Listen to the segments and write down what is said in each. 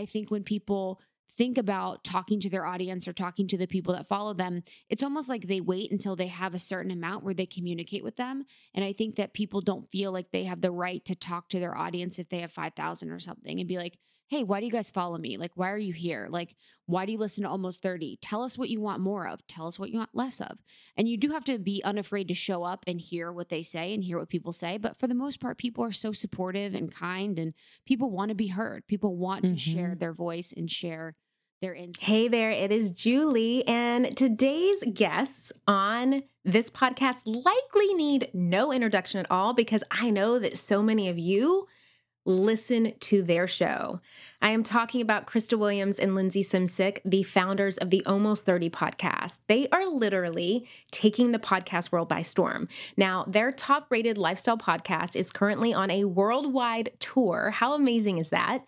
I think when people think about talking to their audience or talking to the people that follow them, it's almost like they wait until they have a certain amount where they communicate with them. And I think that people don't feel like they have the right to talk to their audience if they have 5,000 or something and be like, hey, why do you guys follow me? Like, why are you here? Like, why do you listen to almost 30? Tell us what you want more of. Tell us what you want less of. And you do have to be unafraid to show up and hear what they say and hear what people say. But for the most part, people are so supportive and kind, and people want to be heard. People want mm-hmm. to share their voice and share their insights. Hey there, it is Julie. And today's guests on this podcast likely need no introduction at all because I know that so many of you listen to their show. I am talking about Krista Williams and Lindsey Simcik, the founders of the Almost 30 podcast. They are literally taking the podcast world by storm. Now, their top rated lifestyle podcast is currently on a worldwide tour. How amazing is that?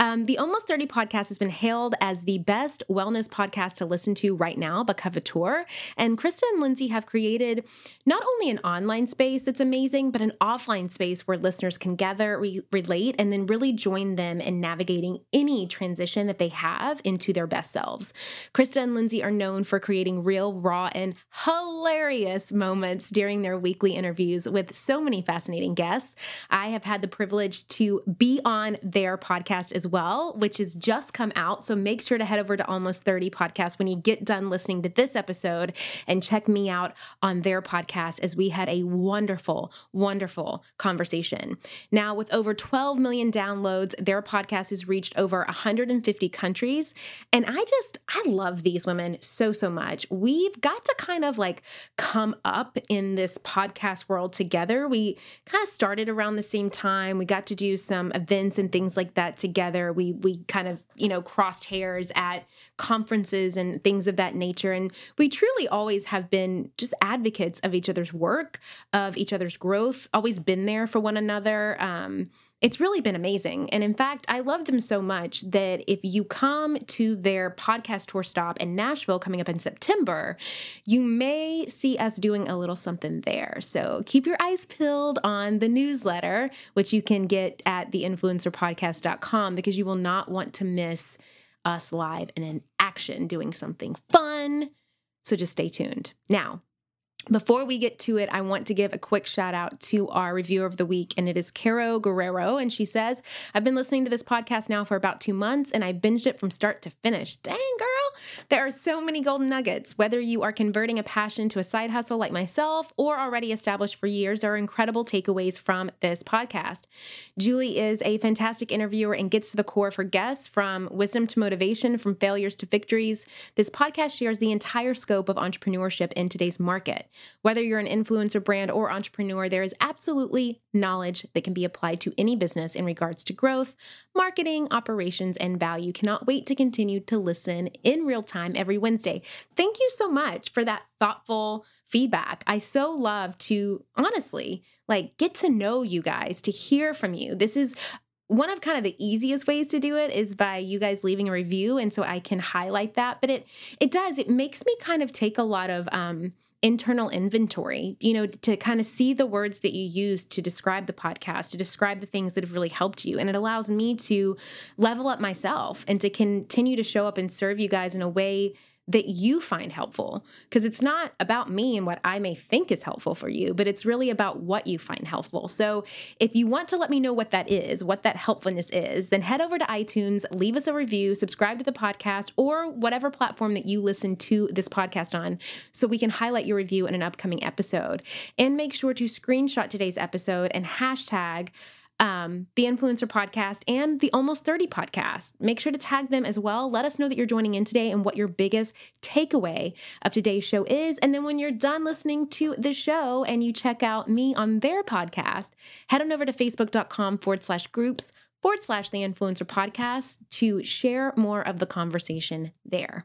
Um, the Almost 30 podcast has been hailed as the best wellness podcast to listen to right now by Coveteur. And Krista and Lindsey have created not only an online space that's amazing, but an offline space where listeners can gather, re- relate, and then really join them in navigating any transition that they have into their best selves. Krista and Lindsey are known for creating real, raw, and hilarious moments during their weekly interviews with so many fascinating guests. I have had the privilege to be on their podcast as well, which has just come out. So make sure to head over to Almost 30 Podcast when you get done listening to this episode and check me out on their podcast as we had a wonderful, wonderful conversation. Now, with over 12 million downloads, their podcast has reached over 150 countries. And I just, I love these women so, so much. We've got to kind of like come up in this podcast world together. We kind of started around the same time. We got to do some events and things like that together. We, we kind of, you know, crossed hairs at conferences and things of that nature. And we truly always have been just advocates of each other's work, of each other's growth, always been there for one another. Um, it's really been amazing. And in fact, I love them so much that if you come to their podcast tour stop in Nashville coming up in September, you may see us doing a little something there. So keep your eyes peeled on the newsletter, which you can get at theinfluencerpodcast.com because you will not want to miss us live and in action doing something fun. So just stay tuned. Now, before we get to it, I want to give a quick shout out to our reviewer of the week, and it is Caro Guerrero. And she says, I've been listening to this podcast now for about two months, and I binged it from start to finish. Dang, girl. There are so many golden nuggets. Whether you are converting a passion to a side hustle like myself or already established for years, there are incredible takeaways from this podcast. Julie is a fantastic interviewer and gets to the core of her guests from wisdom to motivation, from failures to victories. This podcast shares the entire scope of entrepreneurship in today's market. Whether you're an influencer brand or entrepreneur, there is absolutely knowledge that can be applied to any business in regards to growth, marketing, operations, and value. Cannot wait to continue to listen in real time every Wednesday. Thank you so much for that thoughtful feedback. I so love to honestly like get to know you guys, to hear from you. This is one of kind of the easiest ways to do it is by you guys leaving a review and so I can highlight that, but it it does it makes me kind of take a lot of um internal inventory, you know, to kind of see the words that you use to describe the podcast, to describe the things that have really helped you. And it allows me to level up myself and to continue to show up and serve you guys in a way that you find helpful because it's not about me and what I may think is helpful for you, but it's really about what you find helpful. So if you want to let me know what that is, what that helpfulness is, then head over to iTunes, leave us a review, subscribe to the podcast, or whatever platform that you listen to this podcast on so we can highlight your review in an upcoming episode. And make sure to screenshot today's episode and hashtag um, the Influencer Podcast and the Almost 30 Podcast. Make sure to tag them as well. Let us know that you're joining in today and what your biggest takeaway of today's show is. And then when you're done listening to the show and you check out me on their podcast, head on over to facebook.com forward slash groups forward slash the Influencer Podcast to share more of the conversation there.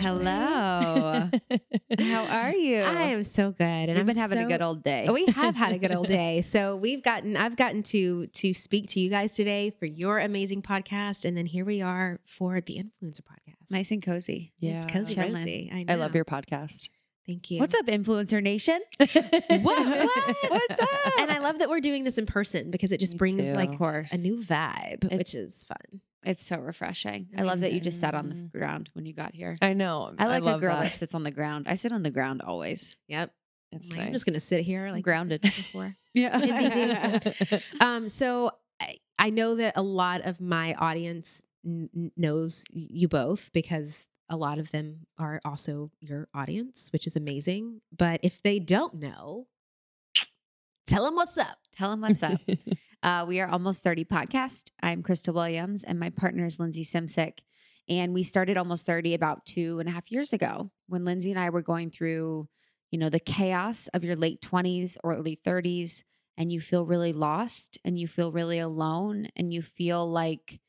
Hello. How are you? I am so good, and I've been having a good old day. We have had a good old day. So we've gotten, I've gotten to to speak to you guys today for your amazing podcast, and then here we are for the influencer podcast. nice and cozy. it's cozy, cozy. I, I love your podcast. Thank you. What's up, influencer nation? What? what? What's up? And I love that we're doing this in person because it just Me brings too. like a new vibe, which is fun. It's so refreshing. I love that you just sat on the Mhm. ground when you got here. I know. I like a love girl that. that. sits on the ground. I sit on the ground always. Yep. It's Like, nice. I'm just gonna sit here like grounded. before. Yeah. Um, so I, I know that a lot of my audience n- n- knows you both because a lot of them are also your audience, which is amazing. But if they don't know, tell them what's up. Tell them what's up. Uh, we are almost 30 podcast. I'm Krista Williams and my partner is Lindsey Simcik. And we started almost 30 about two and a half years ago when Lindsey and I were going through, you know, the chaos of your late 20s or early 30s. And you feel really lost and you feel really alone and you feel like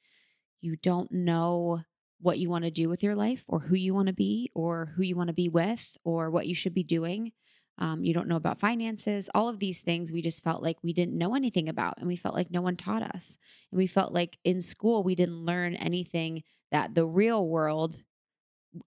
you don't know what you want to do with your life or who you want to be or who you want to be with or what you should be doing. Um, you don't know about finances, all of these things we just felt like we didn't know anything about. And we felt like no one taught us. And we felt like in school, we didn't learn anything that the real world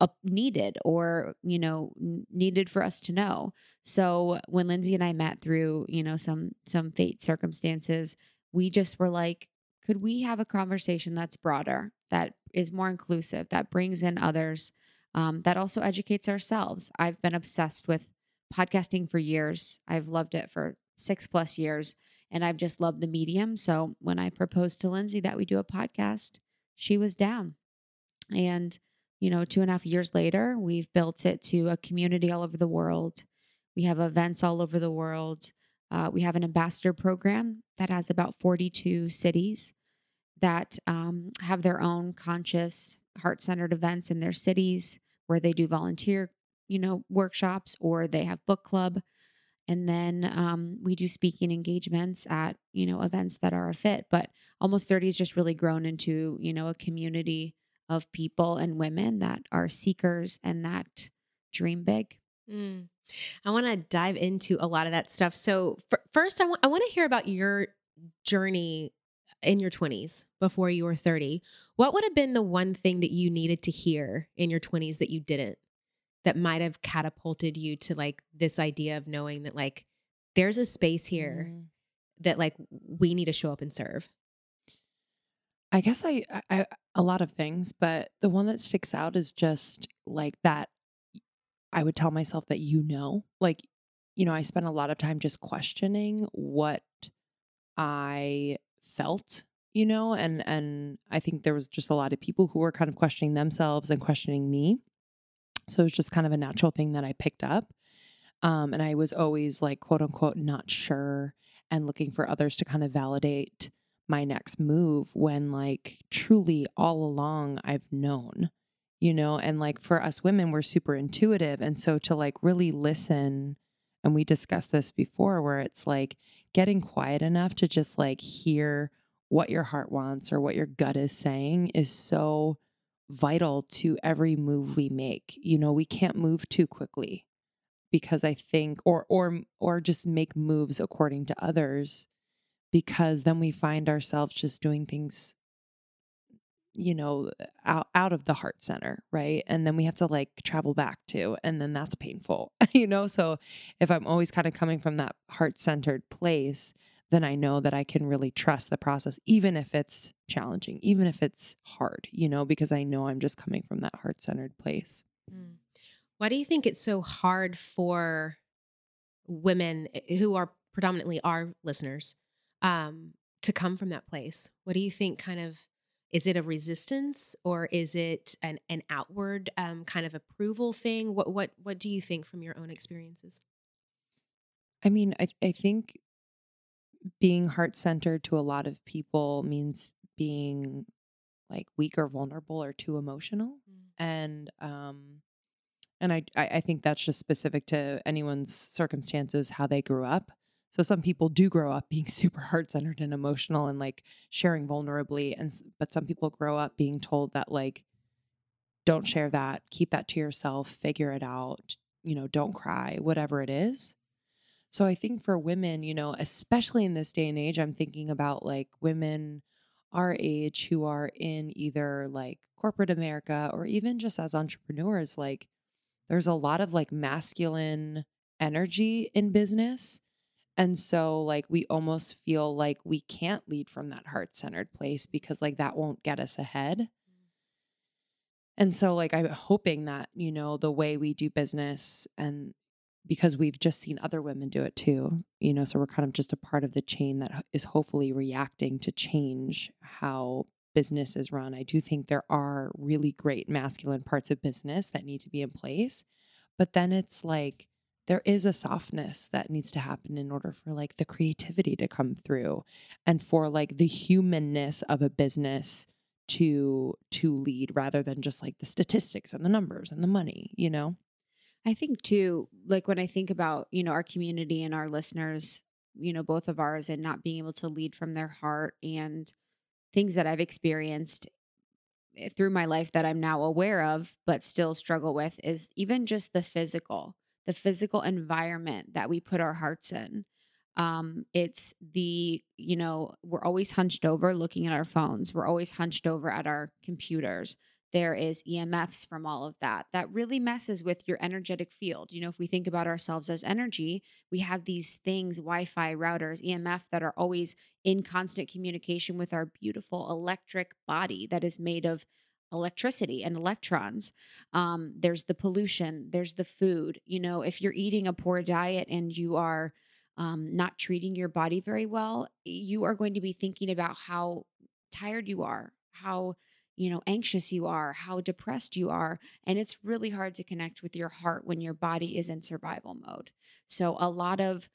uh, needed or, you know, needed for us to know. So when Lindsey and I met through, you know, some, some fate circumstances, we just were like, could we have a conversation that's broader, that is more inclusive, that brings in others, um, that also educates ourselves? I've been obsessed with podcasting for years. I've loved it for six plus years, and I've just loved the medium. So when I proposed to Lindsey that we do a podcast, she was down. And, you know, two and a half years later, we've built it to a community all over the world. We have events all over the world. Uh, we have an ambassador program that has about 42 cities that um, have their own conscious, heart centered events in their cities where they do volunteer, you know, workshops or they have book club. And then um, we do speaking engagements at, you know, events that are a fit. But almost 30 has just really grown into, you know, a community of people and women that are seekers and that dream big. Mm. I want to dive into a lot of that stuff. So f- first, I want I want to hear about your journey in your 20s before you were 30. What would have been the one thing that you needed to hear in your 20s that you didn't that might have catapulted you to like this idea of knowing that like there's a space here Mm. that like we need to show up and serve. I guess I, I, I a lot of things, but the one that sticks out is just like that. I would tell myself that you know, like, you know, I spent a lot of time just questioning what I felt, you know, and and I think there was just a lot of people who were kind of questioning themselves and questioning me. So it was just kind of a natural thing that I picked up. Um, and I was always like, quote unquote, not sure and looking for others to kind of validate my next move when like truly all along I've known, you know, and like for us women, we're super intuitive. And so to like really listen, and we discussed this before, where it's like getting quiet enough to just like hear what your heart wants or what your gut is saying is so vital to every move we make. You know, we can't move too quickly because I think or or or just make moves according to others because then we find ourselves just doing things you know out out of the heart center right and then we have to like travel back to and then that's painful you know so if i'm always kind of coming from that heart centered place then i know that i can really trust the process even if it's challenging even if it's hard you know because i know i'm just coming from that heart centered place Mm. Why do you think it's so hard for women eh, who are predominantly our listeners um, to come from that place? What do you think kind of is it a resistance or is it an, an outward um, kind of approval thing? What what what do you think from your own experiences? I mean, I I think being heart centered to a lot of people means being like weak or vulnerable or too emotional, and um, and I I think that's just specific to anyone's circumstances, how they grew up. So some people do grow up being super heart centered and emotional and like sharing vulnerably, and but some people grow up being told that like don't share that. Keep that to yourself. Figure it out. You know, don't cry, whatever it is. So I think for women, you know, especially in this day and age, I'm thinking about like women our age who are in either like corporate America or even just as entrepreneurs, like there's a lot of like masculine energy in business. And so, like, we almost feel like we can't lead from that heart centered place because, like, that won't get us ahead. And so, like, I'm hoping that, you know, the way we do business and because we've just seen other women do it too, you know, so we're kind of just a part of the chain that is hopefully reacting to change how business is run. I do think there are really great masculine parts of business that need to be in place. But then it's like, there is a softness that needs to happen in order for like the creativity to come through and for like the humanness of a business to to lead rather than just like the statistics and the numbers and the money you know? I think too, like when I think about, you know, our community and our listeners, you know, both of ours and not being able to lead from their heart and things that I've experienced eh, through my life that I'm now aware of, but still struggle with is even just the physical, the physical environment that we put our hearts in. Um, it's the, you know, we're always hunched over looking at our phones. We're always hunched over at our computers there is EMFs from all of that. That really messes with your energetic field. You know, if we think about ourselves as energy, we have these things, Wi Fi routers, EMF, that are always in constant communication with our beautiful electric body that is made of electricity and electrons. Um, there's the pollution, there's the food. You know, if you're eating a poor diet and you are um, not treating your body very well, you are going to be thinking about how tired you are, how you know anxious you are how depressed you are and it's really hard to connect with your heart when your body is in survival mode so a lot of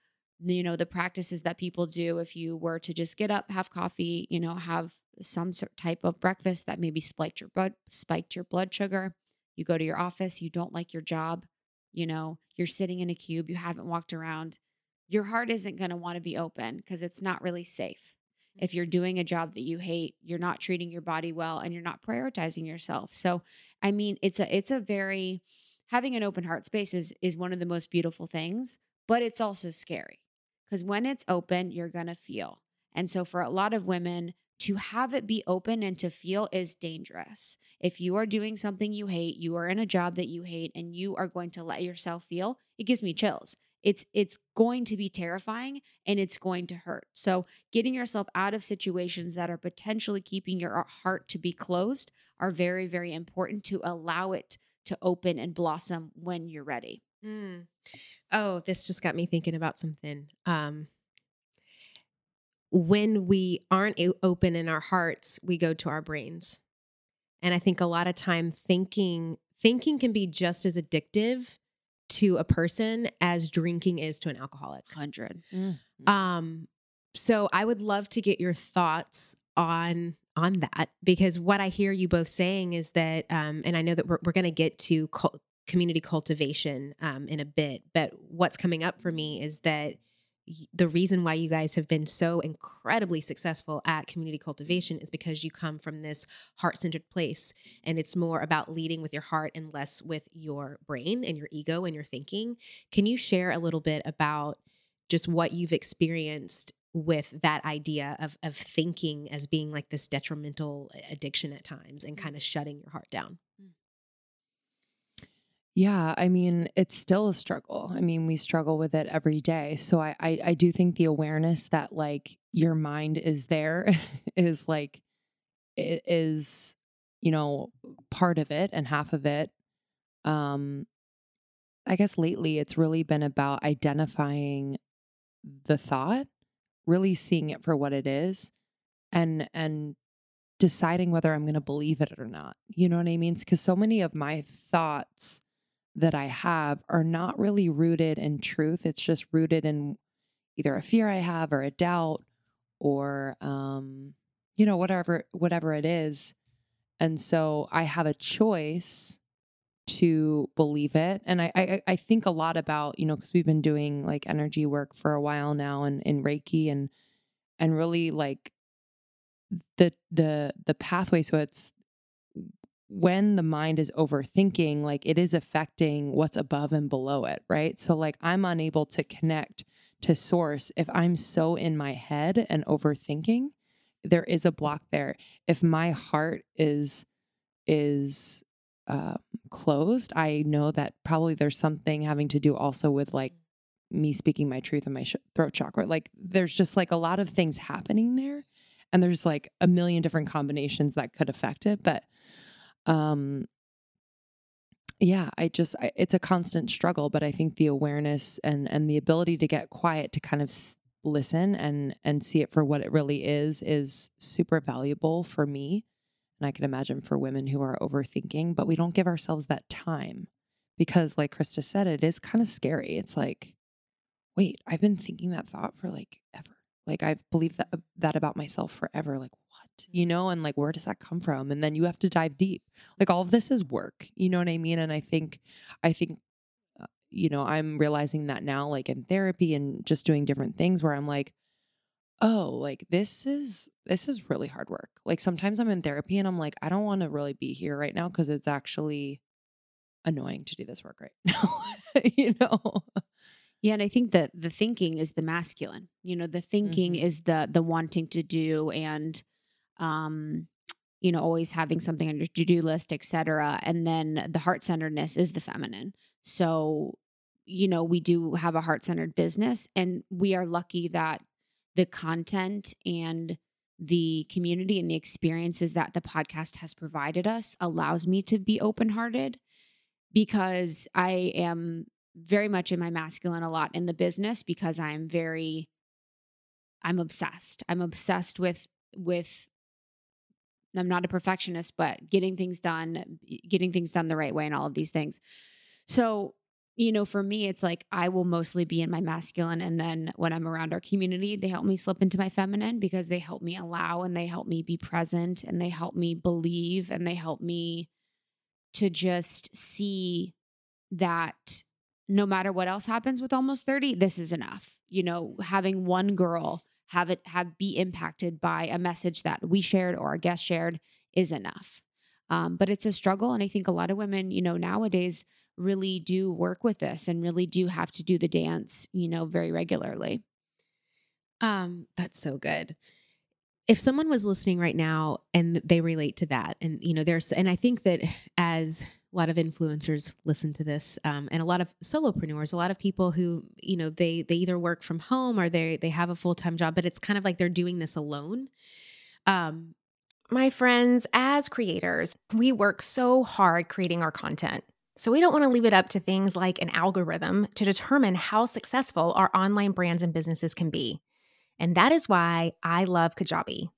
you know the practices that people do if you were to just get up have coffee you know have some sort type of breakfast that maybe spiked your blood spiked your blood sugar you go to your office you don't like your job you know you're sitting in a cube you haven't walked around your heart isn't going to want to be open because it's not really safe. If you're mm-hmm. doing a job that you hate you're not treating your body well and you're not prioritizing yourself. So i mean it's a it's a very having an open heart space is is one of the most beautiful things but it's also scary because when it's open you're going to feel. And so for a lot of women to have it be open and to feel is dangerous. If you are doing something you hate, you are in a job that you hate and you are going to let yourself feel, it gives me chills. It's it's going to be terrifying and it's going to hurt. So getting yourself out of situations that are potentially keeping your heart to be closed are very very important to allow it to open and blossom when you're ready mm. oh this just got me thinking about something um when we aren't open in our hearts we go to our brains and i think a lot of time thinking thinking can be just as addictive to a person as drinking is to an alcoholic. 100. Mm-hmm. Um so I would love to get your thoughts on on that because what I hear you both saying is that um and I know that we're we're going to get to community cultivation um in a bit, but what's coming up for me is that the reason why you guys have been so incredibly successful at community cultivation is because you come from this heart centered place. And it's more about leading with your heart and less with your brain and your ego and your thinking. Can you share a little bit about just what you've experienced with that idea of, of thinking as being like this detrimental addiction at times and mm. kind of shutting your heart down? Yeah, I mean, it's still a struggle. I mean, we struggle with it every day. So I, I, I do think the awareness that like your mind is there is like it is, you know, part of it and half of it. Um, I guess lately it's really been about identifying the thought, really seeing it for what it is, and and deciding whether I'm going to believe it or not. You know what I mean? Because so many of my thoughts that I have are not really rooted in truth. It's just rooted in either a fear I have or a doubt or um you know whatever whatever it is. And so I have a choice to believe it. And I I, I think a lot about, you know, because we've been doing like energy work for a while now and in Reiki and and really like the the the pathway so it's when the mind is overthinking, like it is affecting what's above and below it, right? So, like, I'm unable to connect to source if I'm so in my head and overthinking. There is a block there. If my heart is is uh, closed, I know that probably there's something having to do also with like me speaking my truth in my sh- throat chakra. Like there's just like a lot of things happening there, and there's like a million different combinations that could affect it. But um, yeah, I just I, it's a constant struggle. But I think the awareness and and the ability to get quiet to kind of s- listen and and see it for what it really is is super valuable for me and I can imagine for women who are overthinking, but we don't give ourselves that time because, like Krista said, it is kind of scary. It's like, wait, I've been thinking that thought for like ever. Like I've believed that that about myself forever. Like you know, and like where does that come from? And then you have to dive deep. Like all of this is work. You know what I mean? And I think, I think, uh, you know, I'm realizing that now, like in therapy and just doing different things, where I'm like, oh, like this is this is really hard work. Like sometimes I'm in therapy and I'm like, I don't want to really be here right now because it's actually annoying to do this work right now. you know. Yeah, and I think that the thinking is the masculine. You know, the thinking Mhm. is the the wanting to do and um you know, always having something on your to-do list, etc. And then the heart-centeredness is the feminine. So, you know, we do have a heart-centered business and we are lucky that the content and the community and the experiences that the podcast has provided us allows me to be open-hearted because I am very much in my masculine a lot in the business because I'm very I'm obsessed. I'm obsessed with with I'm not a perfectionist, but getting things done, getting things done the right way and all of these things. So, you know, for me it's like I will mostly be in my masculine and then when I'm around our community, they help me slip into my feminine because they help me allow and they help me be present and they help me believe and they help me to just see that no matter what else happens with almost 30 this is enough you know having one girl have it have be impacted by a message that we shared or our guest shared is enough um, but it's a struggle and i think a lot of women you know nowadays really do work with this and really do have to do the dance you know very regularly Um, that's so good. If someone was listening right now and they relate to that, and you know, there's, and I think that as a lot of influencers listen to this, um, and a lot of solopreneurs, a lot of people who, you know, they they either work from home or they they have a full time job, but it's kind of like they're doing this alone. Um, my friends, as creators, we work so hard creating our content. So we don't want to leave it up to things like an algorithm to determine how successful our online brands and businesses can be. And that is why I love Kajabi.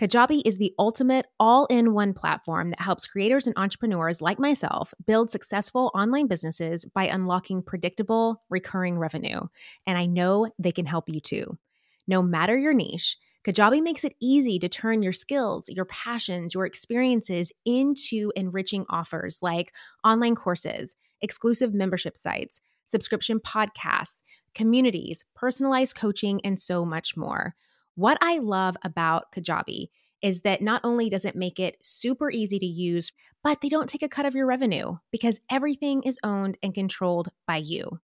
Kajabi is the ultimate all in one platform that helps creators and entrepreneurs like myself build successful online businesses by unlocking predictable, recurring revenue. And I know they can help you too. No matter your niche, Kajabi makes it easy to turn your skills, your passions, your experiences into enriching offers like online courses, exclusive membership sites, subscription podcasts, communities, personalized coaching, and so much more. What I love about Kajabi is that not only does it make it super easy to use, but they don't take a cut of your revenue because everything is owned and controlled by you.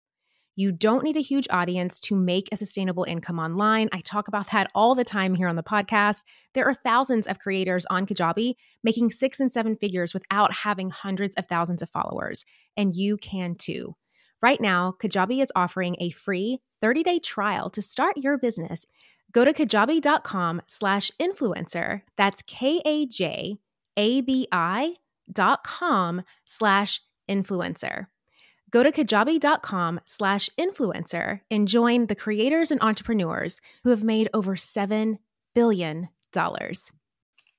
You don't need a huge audience to make a sustainable income online. I talk about that all the time here on the podcast. There are thousands of creators on Kajabi making six and seven figures without having hundreds of thousands of followers, and you can too. Right now, Kajabi is offering a free 30-day trial to start your business. Go to kajabi.com slash influencer. That's K-A-J-A-B-I dot com slash influencer. Go to kajabi.com slash influencer and join the creators and entrepreneurs who have made over $7 billion.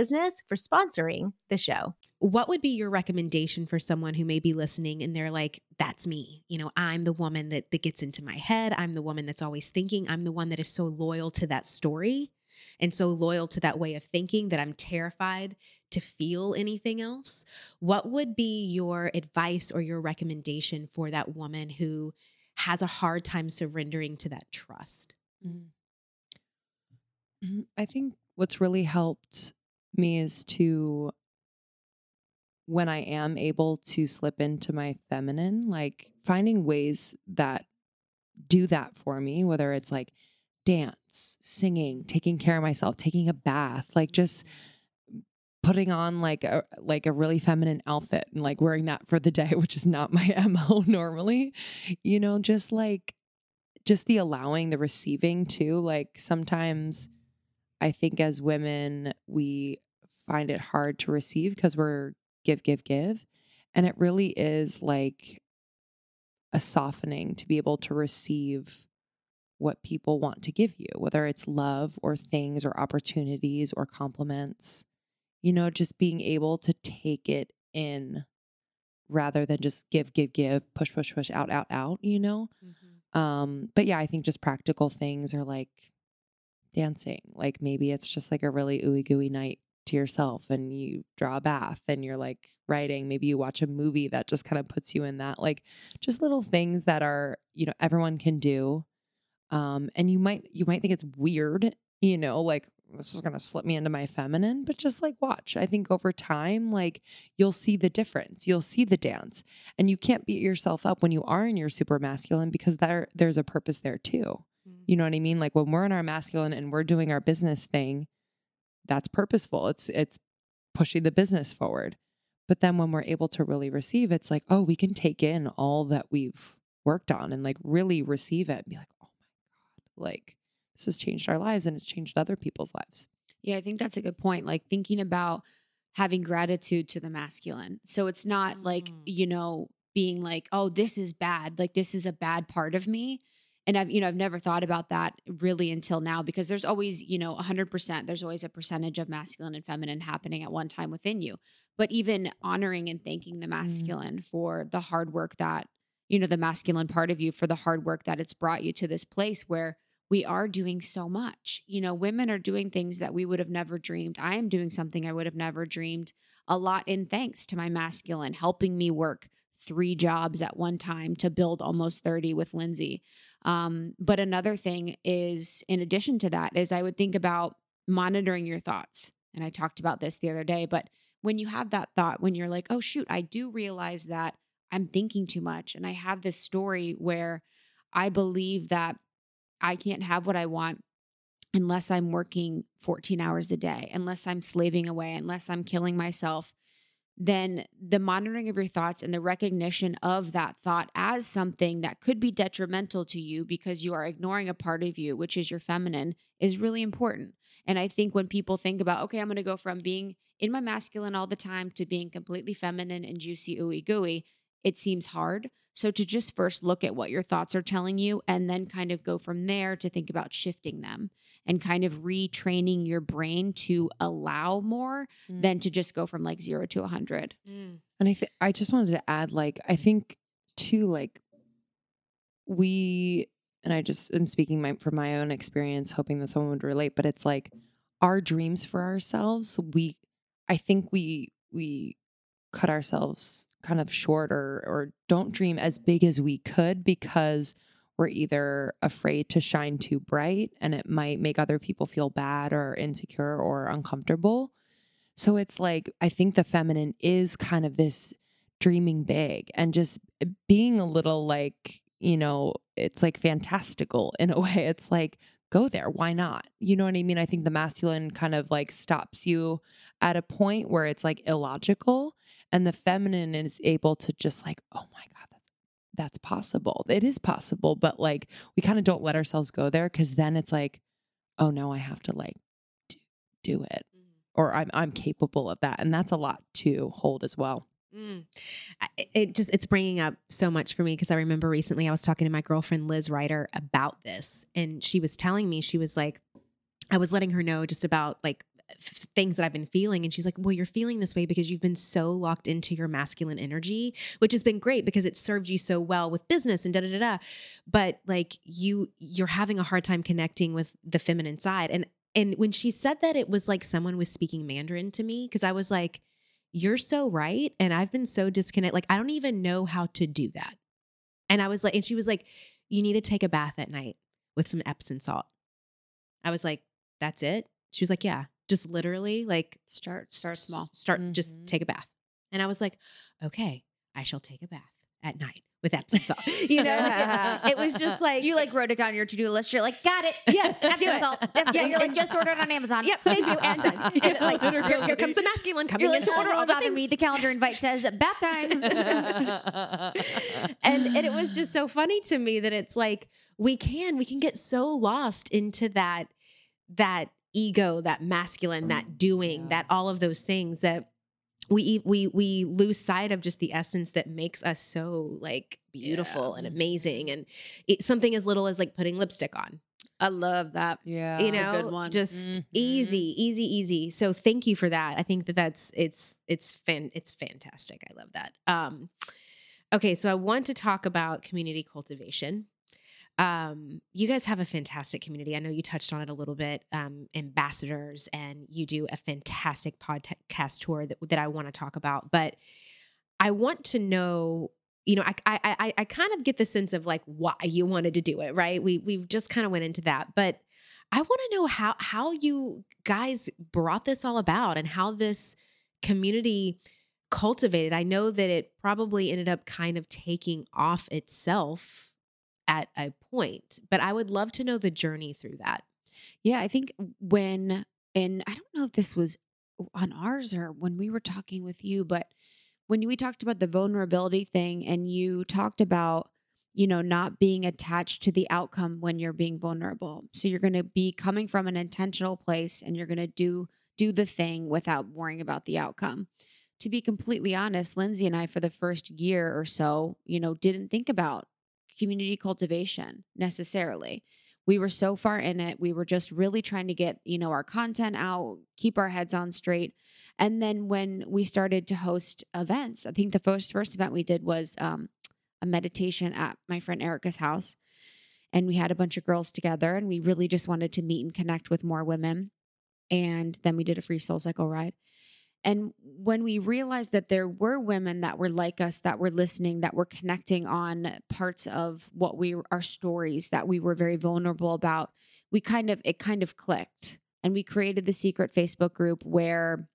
business for sponsoring the show. What would be your recommendation for someone who may be listening and they're like, that's me. You know, I'm the woman that, that gets into my head. I'm the woman that's always thinking. I'm the one that is so loyal to that story and so loyal to that way of thinking that I'm terrified to feel anything else. What would be your advice or your recommendation for that woman who has a hard time surrendering to that trust? Mm-hmm. I think what's really helped me is to when I am able to slip into my feminine, like finding ways that do that for me, whether it's like dance, singing, taking care of myself, taking a bath, like just putting on like a like a really feminine outfit and like wearing that for the day, which is not my MO normally. You know, just like just the allowing, the receiving too. Like sometimes I think as women, we find it hard to receive because we're give, give, give. And it really is like a softening to be able to receive what people want to give you, whether it's love or things or opportunities or compliments. You know, just being able to take it in rather than just give, give, give, push, push, push, out, out, out, you know? Mm-hmm. Um, but yeah, I think just practical things are like dancing. Like maybe it's just like a really ooey gooey night to yourself and you draw a bath and you're like writing. Maybe you watch a movie that just kind of puts you in that, like just little things that are, you know, everyone can do. Um, and you might you might think it's weird, you know, like this is gonna slip me into my feminine, but just like watch. I think over time, like you'll see the difference. You'll see the dance. And you can't beat yourself up when you are in your super masculine because there there's a purpose there too. You know what I mean? Like when we're in our masculine and we're doing our business thing, that's purposeful. It's it's pushing the business forward. But then when we're able to really receive, it's like, oh, we can take in all that we've worked on and like really receive it and be like, oh my God, like this has changed our lives and it's changed other people's lives. Yeah, I think that's a good point. Like thinking about having gratitude to the masculine. So it's not mm. like, you know, being like, oh, this is bad. Like this is a bad part of me and I've you know I've never thought about that really until now because there's always you know 100% there's always a percentage of masculine and feminine happening at one time within you but even honoring and thanking the mm. masculine mm. for the hard work that you know the masculine part of you for the hard work that it's brought you to this place where we are doing so much you know women are doing things that we would have never dreamed I am doing something I would have never dreamed a lot in thanks to my masculine helping me work three jobs at one time to build almost 30 with Lindsey. Um, but another thing is, in addition to that, is I would think about monitoring your thoughts. And I talked about this the other day, but when you have that thought, when you're like, oh, shoot, I do realize that I'm thinking too much. And I have this story where I believe that I can't have what I want unless I'm working 14 hours a day, unless I'm slaving away, unless I'm killing myself then the monitoring of your thoughts and the recognition of that thought as something that could be detrimental to you because you are ignoring a part of you, which is your feminine, is really important. And I think when people think about, okay, I'm going to go from being in my masculine all the time to being completely feminine and juicy, ooey gooey, it seems hard. So to just first look at what your thoughts are telling you and then kind of go from there to think about shifting them and kind of retraining your brain to allow more mm. than to just go from like 0 to 100. Mm. And I th- I just wanted to add like I think too like we and I just am speaking my, from my own experience hoping that someone would relate but it's like our dreams for ourselves we I think we we cut ourselves kind of short or or don't dream as big as we could because we're either afraid to shine too bright and it might make other people feel bad or insecure or uncomfortable. So it's like I think the feminine is kind of this dreaming big and just being a little like, you know, it's like fantastical in a way. It's like go there. Why not? You know what I mean? I think the masculine kind of like stops you at a point where it's like illogical and the feminine is able to just like, oh my God, that's that's possible. It is possible, but like we kind of don't let ourselves go there because then it's like, oh no, I have to like do, do it. Or I'm I'm capable of that. And that's a lot to hold as well. Mm. It just it's bringing up so much for me because I remember recently I was talking to my girlfriend Liz Ryder about this and she was telling me she was like I was letting her know just about like things that I've been feeling and she's like well you're feeling this way because you've been so locked into your masculine energy which has been great because it served you so well with business and da da da da but like you you're having a hard time connecting with the feminine side and and when she said that it was like someone was speaking Mandarin to me because I was like you're so right. And I've been so disconnected. Like, I don't even know how to do that. And I was like, and she was like, you need to take a bath at night with some Epsom salt. I was like, that's it. She was like, yeah, just literally like Start start small. start, just Mhm. take a bath. And I was like, okay, I shall take a bath at night with Epsom salt. You know, like, it, was just like, You like wrote it down your to do list. You're like, got it. Yes, Epsom salt. Yeah, Yeah, you're like- just ordered on Amazon. yep, thank you, and done. And like, here, here comes the masculine coming You're like, to order all the things. me. The calendar invite says bath time. and and it was just so funny to me that it's like we can we can get so lost into that that ego that masculine that doing Yeah. that all of those things that we we we lose sight of just the essence that makes us so like beautiful Yeah. and amazing and it, something as little as like putting lipstick on I love that. yeah. you That's a know good one. just Mhm. easy easy easy so thank you for that i think that that's it's it's fan it's fantastic i love that um okay so i want to talk about community cultivation um you guys have a fantastic community i know you touched on it a little bit um ambassadors and you do a fantastic podcast tour that, that i want to talk about but i want to know you know, I, I I I kind of get the sense of like why you wanted to do it, right? We we've just kind of went into that, but I want to know how how you guys brought this all about and how this community cultivated. I know that it probably ended up kind of taking off itself at a point, but I would love to know the journey through that. Yeah, I think when and I don't know if this was on ours or when we were talking with you, but when we talked about the vulnerability thing and you talked about you know not being attached to the outcome when you're being vulnerable. So you're going to be coming from an intentional place and you're going to do do the thing without worrying about the outcome. To be completely honest, Lindsey and I for the first year or so, you know, didn't think about community cultivation necessarily. We were so far in it. We were just really trying to get you know our content out keep our heads on straight. And then when we started to host events i think the first first event we did was um, a meditation at my friend erica's house. And we had a bunch of girls together and we really just wanted to meet and connect with more women. And then we did a free soul cycle ride and when we realized that there were women that were like us, that were listening, that were connecting on parts of what we our stories that we were very vulnerable about, we kind of it kind of clicked. And we created the secret Facebook group where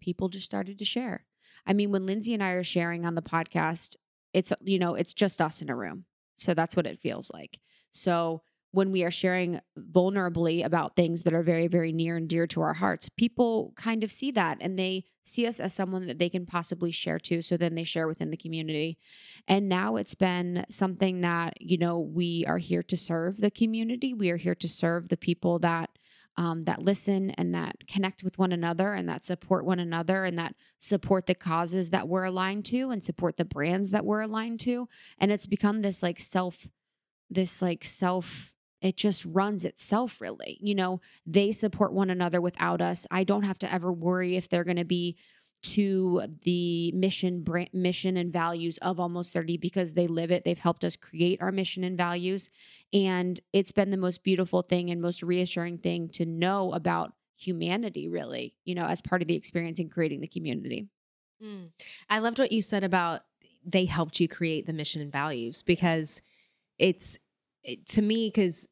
people just started to share. I mean, when Lindsey and I are sharing on the podcast, it's you know, it's just us in a room. So that's what it feels like. So when we are sharing vulnerably about things that are very, very near and dear to our hearts, people kind of see that and they see us as someone that they can possibly share to. So then they share within the community. And now it's been something that, you know, we are here to serve the community. We are here to serve the people that. Um, that listen and that connect with one another and that support one another and that support the causes that we're aligned to and support the brands that we're aligned to. And it's become this like self, this like self it just runs itself really. You know they support one another without us. I don't have to ever worry if they're going to be to the mission brand, mission and values of almost 30 because they live it. They've helped us create our mission and values. And it's been the most beautiful thing and most reassuring thing to know about humanity really you know as part of the experience in creating the community. Mm. I loved what you said about they helped you create the mission and values because it's it, to me because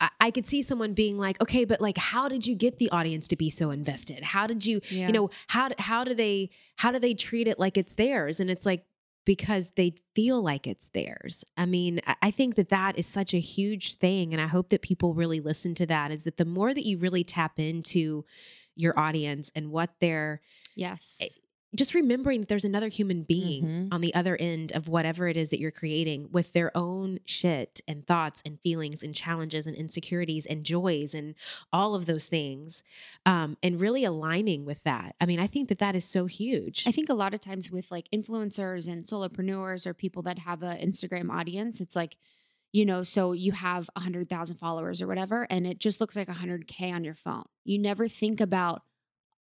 I, I could see someone being like, okay, but like, how did you get the audience to be so invested? How did you, Yeah. you know, how how do they how do they treat it like it's theirs? And it's like because they feel like it's theirs. I mean, I- I think that that is such a huge thing, and I hope that people really listen to that. Is that the more that you really tap into your audience and what they're Yes. Just remembering that there's another human being Mhm. on the other end of whatever it is that you're creating with their own shit and thoughts and feelings and challenges and insecurities and joys and all of those things um, and really aligning with that i mean i think that that is so huge I think a lot of times with like influencers and solopreneurs or people that have an Instagram audience, it's like, you know, so you have 100,000 followers or whatever, and it just looks like 100K on your phone. You never think about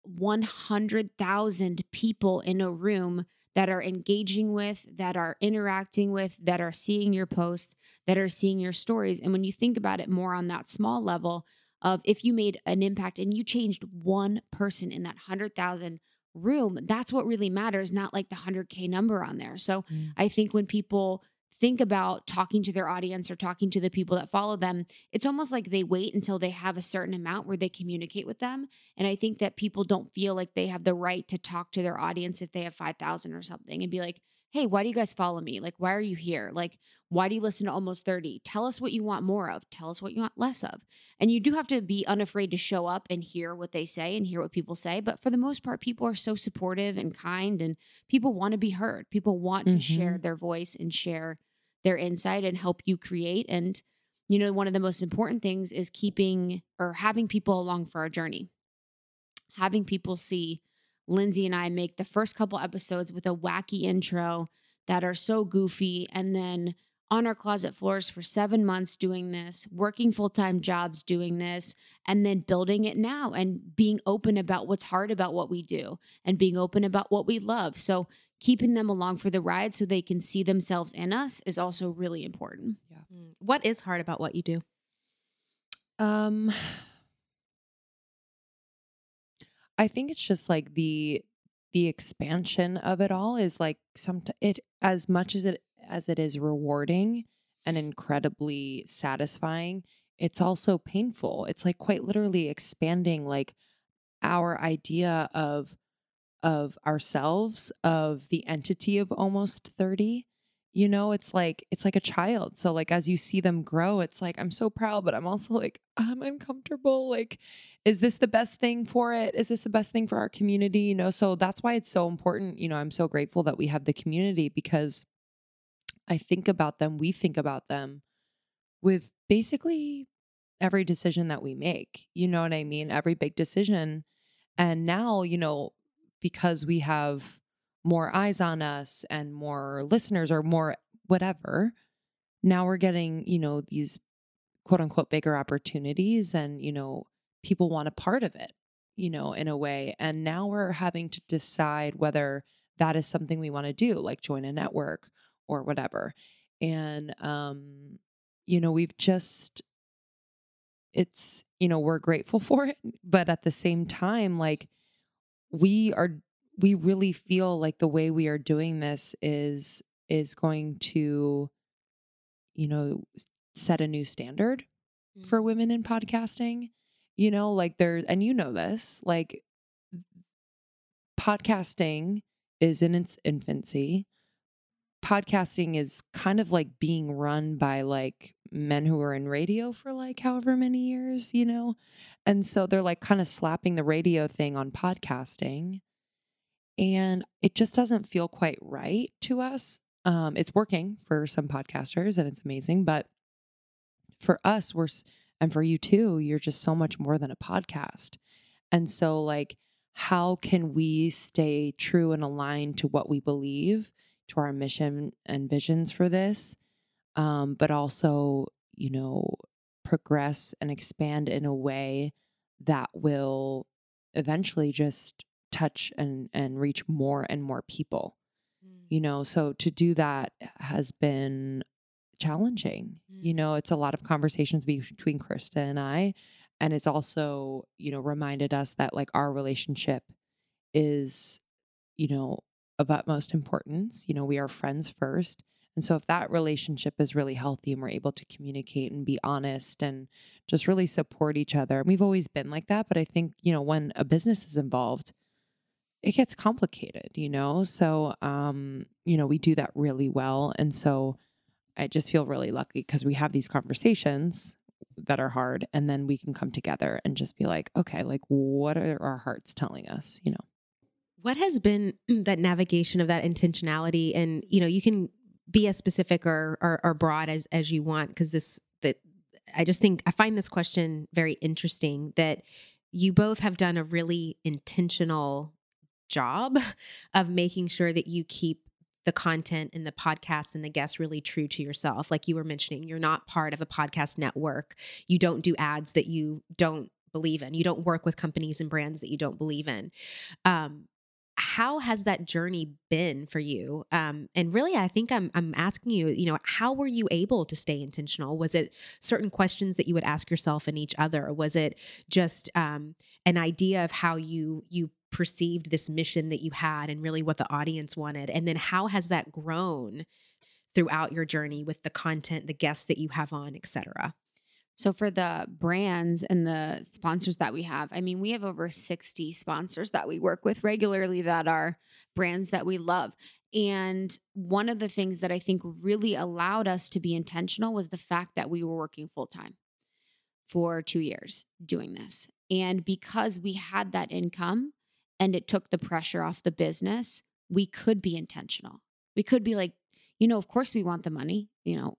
100,000 people in a room that are engaging with, that are interacting with, that are seeing your post, that are seeing your stories. And when you think about it more on that small level of if you made an impact and you changed one person in that 100,000 room, that's what really matters, not like the 100K number on there. So Mm. I think when people think about talking to their audience or talking to the people that follow them, it's almost like they wait until they have a certain amount where they communicate with them. And I think that people don't feel like they have the right to talk to their audience if they have 5,000 or something and be like, hey, why do you guys follow me? Like, why are you here? Like, why do you listen to almost 30? Tell us what you want more of. Tell us what you want less of. And you do have to be unafraid to show up and hear what they say and hear what people say. But for the most part, people are so supportive and kind, and people want to be heard. People want to share mm-hmm. their voice and share their insight and help you create. And, you know, one of the most important things is keeping or having people along for our journey. Having people see Lindsey and I make the first couple episodes with a wacky intro that are so goofy and then on our closet floors for seven months doing this, working full time jobs doing this, and then building it now and being open about what's hard about what we do and being open about what we love. So, keeping them along for the ride so they can see themselves in us is also really important. Mm. what is hard about what you do Um, I think it's just like the the expansion of it all is like some it as much as it as it is rewarding and incredibly satisfying. It's also painful. It's like quite literally expanding like our idea of of ourselves of the entity of almost 30 you know it's like it's like a child. So like as you see them grow it's like i'm so proud but i'm also like i'm uncomfortable. Like is this the best thing for it? Is this the best thing for our community? You know so that's why it's so important you know i'm so grateful that we have the community because i think about them we think about them with basically every decision that we make you know what i mean? Every big decision. And now you know because we have more eyes on us and more listeners or more whatever now we're getting you know these quote unquote bigger opportunities and you know people want a part of it you know in a way and now we're having to decide whether that is something we want to do like join a network or whatever. And um you know we've just it's you know we're grateful for it but at the same time like we are we really feel like the way we are doing this is is going to you know set a new standard for mm-hmm. women in podcasting you know like there and you know this like podcasting is in its infancy. Podcasting is kind of like being run by like men who were in radio for like however many years you know? And so they're like kind of slapping the radio thing on podcasting and it just doesn't feel quite right to us um it's working for some podcasters and it's amazing but for us we're and for you too you're just so much more than a podcast. And so like how can we stay true and aligned to what we believe to our mission and visions for this um but also you know progress and expand in a way that will eventually just touch and and reach more and more people you know so to do that has been challenging you Mm. know it's a lot of conversations between krista and i and it's also you know reminded us that like our relationship is you know, of utmost importance. You know, we are friends first. And so if that relationship is really healthy and we're able to communicate and be honest and just really support each other. And we've always been like that, but I think, you know, when a business is involved, it gets complicated, you know? So um, you know, we do that really well. And so I just feel really lucky because we have these conversations that are hard and then we can come together and just be like, okay, like what are our hearts telling us, you know? What has been that navigation of that intentionality and you know, you can be as specific or or, or broad as as you want because this that I just think I find this question very interesting that you both have done a really intentional job of making sure that you keep the content and the podcast and the guests really true to yourself. Like you were mentioning, you're not part of a podcast network. You don't do ads that you don't believe in. You don't work with companies and brands that you don't believe in. Um, how has that journey been for you um, and really i think I'm, I'm asking you you know how were you able to stay intentional was it certain questions that you would ask yourself and each other was it just um, an idea of how you you perceived this mission that you had and really what the audience wanted and then how has that grown throughout your journey with the content the guests that you have on etc so for the brands and the sponsors that we have, I mean, we have over 60 sponsors that we work with regularly that are brands that we love. And one of the things that I think really allowed us to be intentional was the fact that we were working full time for 2 years doing this. And because we had that income and it took the pressure off the business, we could be intentional. We could be like, you know, of course we want the money, you know,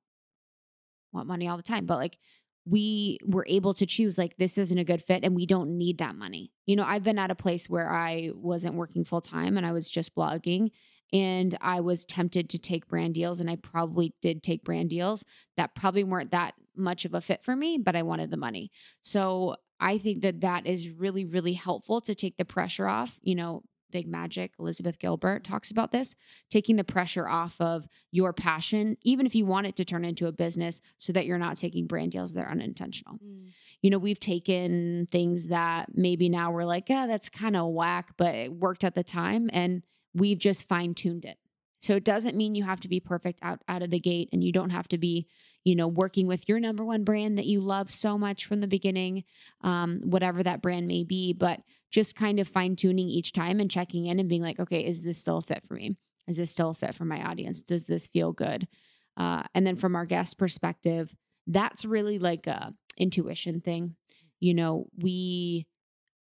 want money all the time, but like we were able to choose like this isn't a good fit and we don't need that money. You know, I've been at a place where I wasn't working full time and I was just blogging and I was tempted to take brand deals and I probably did take brand deals that probably weren't that much of a fit for me, but I wanted the money. So I think that that is really really helpful to take the pressure off, you know, Big Magic, Elizabeth Gilbert talks about this, taking the pressure off of your passion, even if you want it to turn into a business, so that you're not taking brand deals that are unintentional. Mm. You know, we've taken things that maybe now we're like, yeah, that's kind of whack, but it worked at the time and we've just fine tuned it. So it doesn't mean you have to be perfect out, out of the gate and you don't have to be, you know, working with your number one brand that you love so much from the beginning, um, whatever that brand may be, but just kind of fine tuning each time and checking in and being like, okay, is this still a fit for me? Is this still a fit for my audience? Does this feel good? Uh, and then from our guest perspective, that's really like a intuition thing. You know, we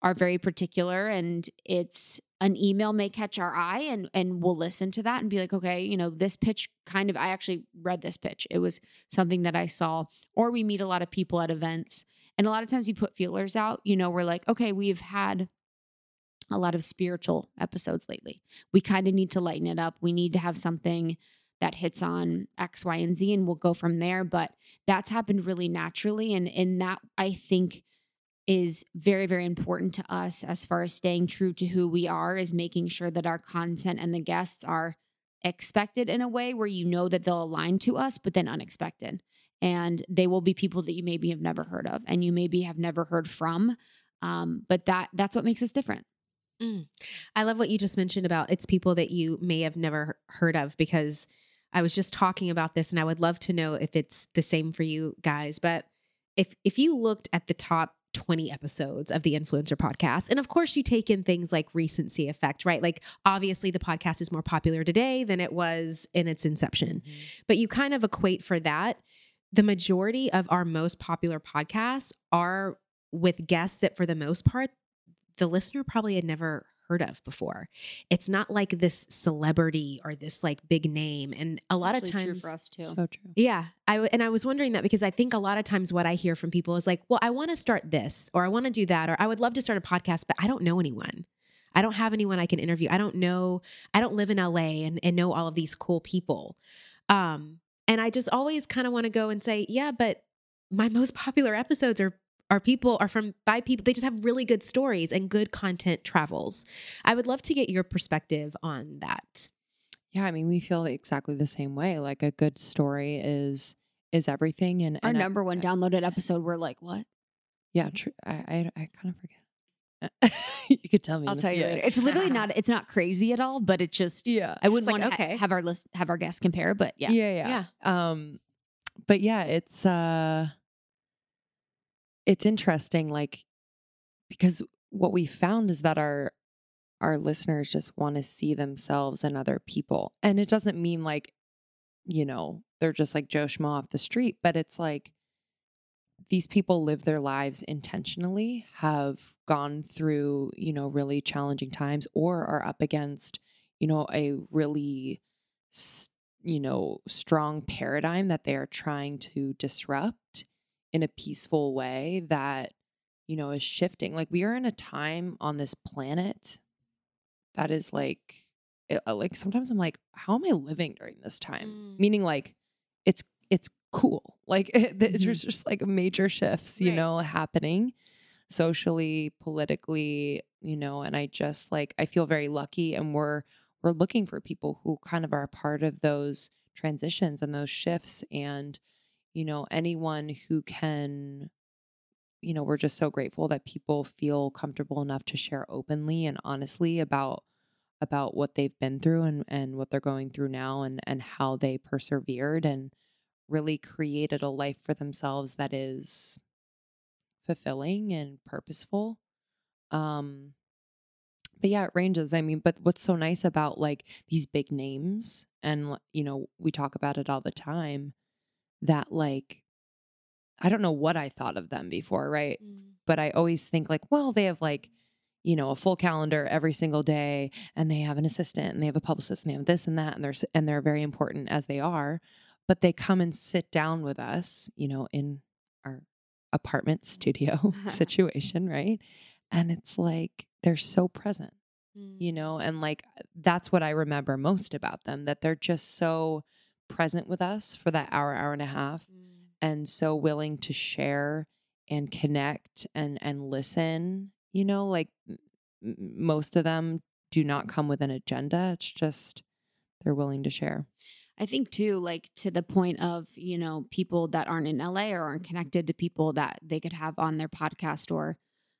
are very particular and it's an email may catch our eye and and we'll listen to that and be like okay you know this pitch kind of i actually read this pitch. It was something that i saw. Or we meet a lot of people at events and a lot of times we put feelers out you know we're like okay we've had a lot of spiritual episodes lately. We kind of need to lighten it up. We need to have something that hits on x y and z and we'll go from there. But that's happened really naturally and in that i think is very very important to us as far as staying true to who we are is making sure that our content and the guests are expected in a way where you know that they'll align to us but then unexpected and they will be people that you maybe have never heard of and you maybe have never heard from um, but that that's what makes us different mm. i love what you just mentioned about it's people that you may have never heard of because i was just talking about this and i would love to know if it's the same for you guys but if if you looked at the top 20 episodes of the influencer podcast. And of course, you take in things like recency effect, right? Like, obviously, the podcast is more popular today than it was in its inception. Mm-hmm. But you kind of equate for that. The majority of our most popular podcasts are with guests that, for the most part, the listener probably had never heard of before. It's not like this celebrity or this like big name. And a it's lot of times for us too. So true. Yeah. I and I was wondering that because I think a lot of times what I hear from people is like, well, I want to start this or I want to do that or I would love to start a podcast, but I don't know anyone. I don't have anyone I can interview. I don't know, I don't live in LA and, and know all of these cool people. Um, and I just always kind of want to go and say, yeah, but my most popular episodes are our people are from by people they just have really good stories and good content travels i would love to get your perspective on that yeah i mean we feel exactly the same way like a good story is is everything and our and number I, one downloaded episode we're like what yeah true I, I i kind of forget you could tell me. I'll tell you later. It's literally not. It's not crazy at all, but it's just. Yeah. I wouldn't like, want to okay. have our list have our guests compare, but yeah. yeah. Yeah. Um, but yeah, it's uh, it's interesting, like because what we found is that our our listeners just want to see themselves and other people, and it doesn't mean like, you know, they're just like Joe Schmo off the street, but it's like these people live their lives intentionally, have gone through, you know, really challenging times or are up against, you know, a really, you know, strong paradigm that they are trying to disrupt in a peaceful way that, you know, is shifting. Like we are in a time on this planet that is like, it- uh, like sometimes I'm like, how am I living during this time? Mm. Meaning like, it's it's cool. Like it, Mhm. there's just like major shifts, you Right. know, happening socially, politically, you know, and I just like I feel very lucky and we're we're looking for people who kind of are part of those transitions and those shifts and you know, anyone who can you know, we're just so grateful that people feel comfortable enough to share openly and honestly about about what they've been through and and what they're going through now and and how they persevered and really created a life for themselves that is fulfilling and purposeful. Um but yeah it ranges. I mean but what's so nice about like these big names and you know we talk about it all the time that like i don't know what i thought of them before right? Mm. But I always think like, well, they have like, you know, a full calendar every single day, and they have an assistant, and they have a publicist, and they have this and that, and they're and they're very important as they are, but they come and sit down with us, you know, in our apartment studio situation, right? And it's like they're so present, you mm. know, and like that's what I remember most about them that they're just so present with us for that hour, hour and a half mm. and so willing to share and connect and and listen you know like most of them do not come with an agenda it's just they're willing to share I think too, like to the point of, you know, people that aren't in LA or aren't mm-hmm. connected to people that they could have on their podcast or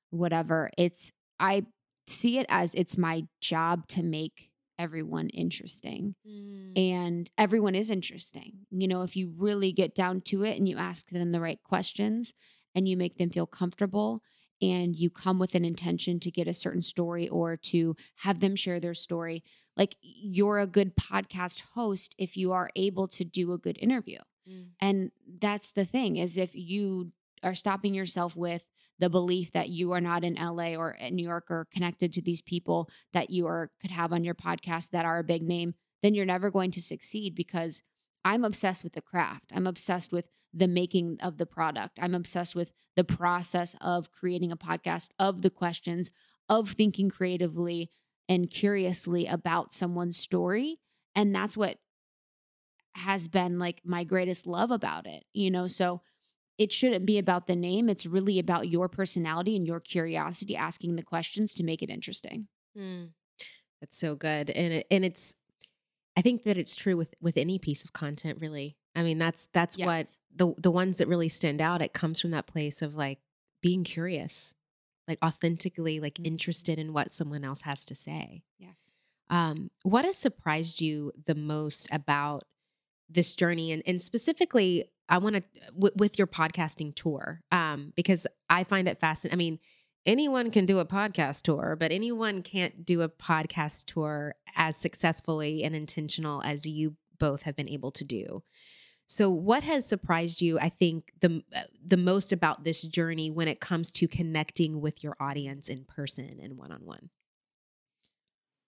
whatever. It's, I see it as it's my job to make everyone interesting. Mm. And everyone is interesting. You know, if you really get down to it and you ask them the right questions and you make them feel comfortable and you come with an intention to get a certain story or to have them share their story, like you're a good podcast host if you are able to do a good interview. Mm. And that's the thing is if you are stopping yourself with the belief that you are not in LA or New York or connected to these people that you are could have on your podcast that are a big name, then you're never going to succeed because I'm obsessed with the craft. I'm obsessed with the making of the product. I'm obsessed with the process of creating a podcast, of the questions, of thinking creatively and curiously about someone's story. And that's what has been like my greatest love about it, you know? So it shouldn't be about the name. It's really about your personality and your curiosity, asking the questions to make it interesting. Mm. That's so good, and it, and it's. I think that it's true with with any piece of content. Really, I mean that's that's what the the ones that really stand out. It comes from that place of like being curious, like authentically like Mhm. interested in what someone else has to say. Yes. Um, what has surprised you the most about this journey, and and specifically, I want to with your podcasting tour, um, because I find it fascinating. I mean, anyone can do a podcast tour, but anyone can't do a podcast tour as successfully and intentional as you both have been able to do. So, what has surprised you? I think the uh, the most about this journey when it comes to connecting with your audience in person and one on one.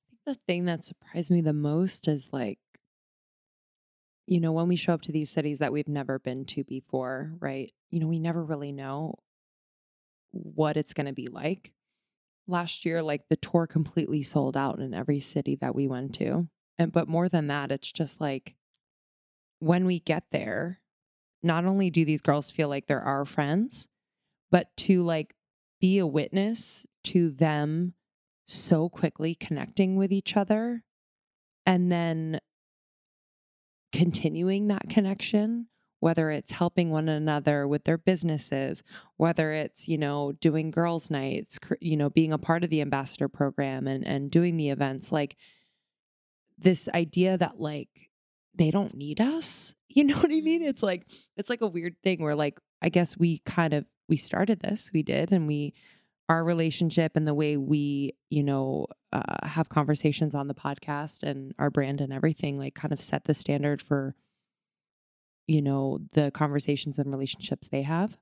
I think the thing that surprised me the most is like you know when we show up to these cities that we've never been to before right you know we never really know what it's going to be like. Last year like the tour completely sold out in every city that we went to and but more than that it's just like when we get there not only do these girls feel like they're our friends but to like be a witness to them so quickly connecting with each other and then continuing that connection whether it's helping one another with their businesses, whether it's, you know, doing girls' nights, you know, being a part of the ambassador program and, and doing the events, like this idea that like they don't need us. You know what I mean? Mm-hmm. It's like, it's like a weird thing where like, I guess we kind of, we started this, we did, and we, our relationship and the way we, you know, uh, have conversations on the podcast and our brand and everything, like kind of set the standard for you know, the conversations and relationships they have.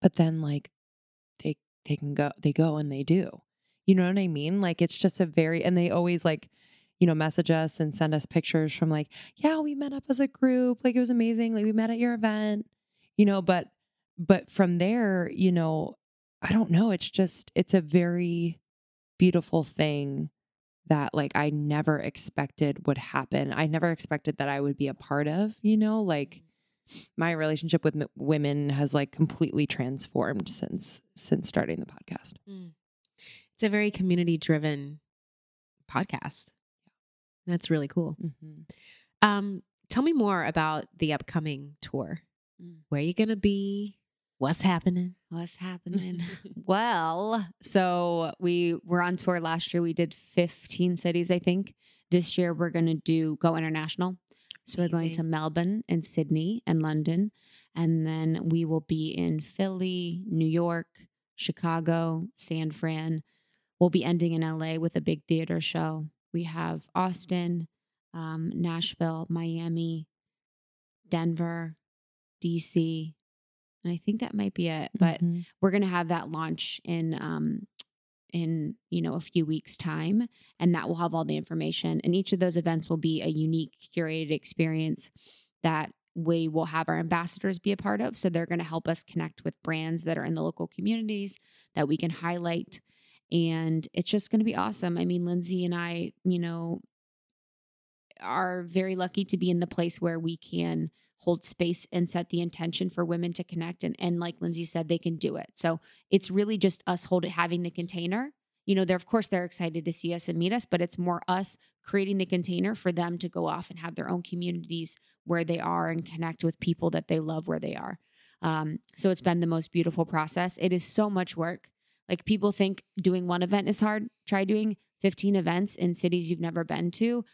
But then like they they can go they go and they do. You know what I mean? Like it's just a very and they always like you know, message us and send us pictures from like, yeah, we met up as a group. Like it was amazing. Like we met at your event, you know, but but from there, you know, I don't know. It's just it's a very beautiful thing that like I never expected would happen. I never expected that I would be a part of, you know, like my relationship with m- women has like completely transformed since since starting the podcast. Mm. It's a very community driven podcast. That's really cool. Mm-hmm. Um, tell me more about the upcoming tour. Mm. Where you gonna be? What's happening? What's happening? well, so we were on tour last year. We did 15 cities, I think. This year we're going to do go international. So we're going to Melbourne and Sydney and London. And then we will be in Philly, New York, Chicago, San Fran. We'll be ending in LA with a big theater show. We have Austin, um, Nashville, Miami, Denver, DC. And I think that might be it. But Mhm. we're going to have that launch in um in you know a few weeks time and that will have all the information and each of those events will be a unique curated experience that we will have our ambassadors be a part of so they're going to help us connect with brands that are in the local communities that we can highlight and it's just going to be awesome i mean lindsey and i you know are very lucky to be in the place where we can hold space and set the intention for women to connect and and like Lindsey said they can do it. So it's really just us holding having the container. You know, they're of course they're excited to see us and meet us, but it's more us creating the container for them to go off and have their own communities where they are and connect with people that they love where they are. Um, so it's been the most beautiful process. It is so much work. Like people think doing one event is hard. Try doing 15 events in cities you've never been to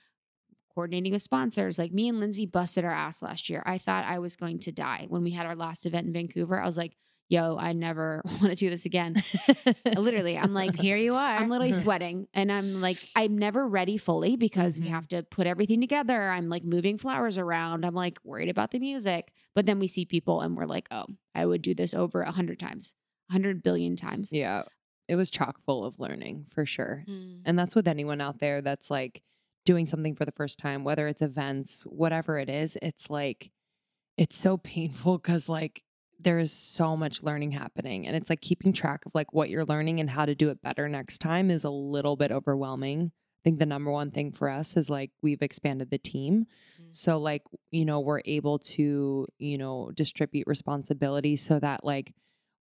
coordinating with sponsors. Like me and Lindsey busted our ass last year. I thought I was going to die when we had our last event in Vancouver. I was like, yo, I never want to do this again. literally, I'm like, Here you are. I'm literally sweating. And I'm like, I'm never ready fully because we Mhm. have to put everything together. I'm like moving flowers around. I'm like worried about the music. But then we see people and we're like, oh, I would do this over a hundred times, a hundred billion times. Yeah. It was chock full of learning for sure. Mm. And that's with anyone out there that's like doing something for the first time, whether it's events, whatever it is, it's like, it's so painful because like there's so much learning happening. And it's like keeping track of like what you're learning and how to do it better next time is a little bit overwhelming. I think the number one thing for us is like we've expanded the team. Mm. So like, you know, we're able to, you know, distribute responsibility so that like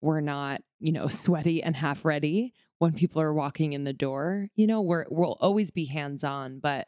we're not, you know, sweaty and half ready when people are walking in the door. You know, we're we'll always be hands-on, but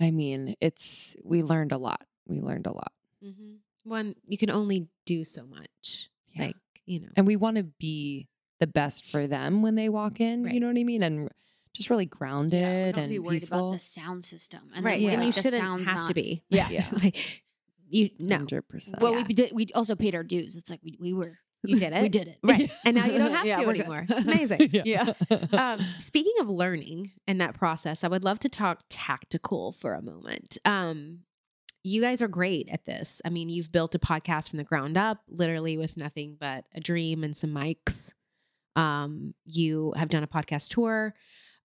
I mean, it's we learned a lot. We learned a lot. hmm One, you can only do so much. Yeah. Like, you know. And we want to be the best for them when they walk in, Right. you know what I mean? And just really grounded Yeah, don't and be worried peaceful. about the sound system. And right. I'm And you the shouldn't sound's have not- to be. Yeah. Yeah. like, you, no. 100%. Well, Yeah. we did. We also paid our dues. It's like we we were. You did it. We did it. Right. And now you don't have Yeah, to we're good. anymore. It's amazing. yeah. um, speaking of learning and that process, I would love to talk tactical for a moment. Um, you guys are great at this. I mean, you've built a podcast from the ground up, literally with nothing but a dream and some mics. Um, you have done a podcast tour.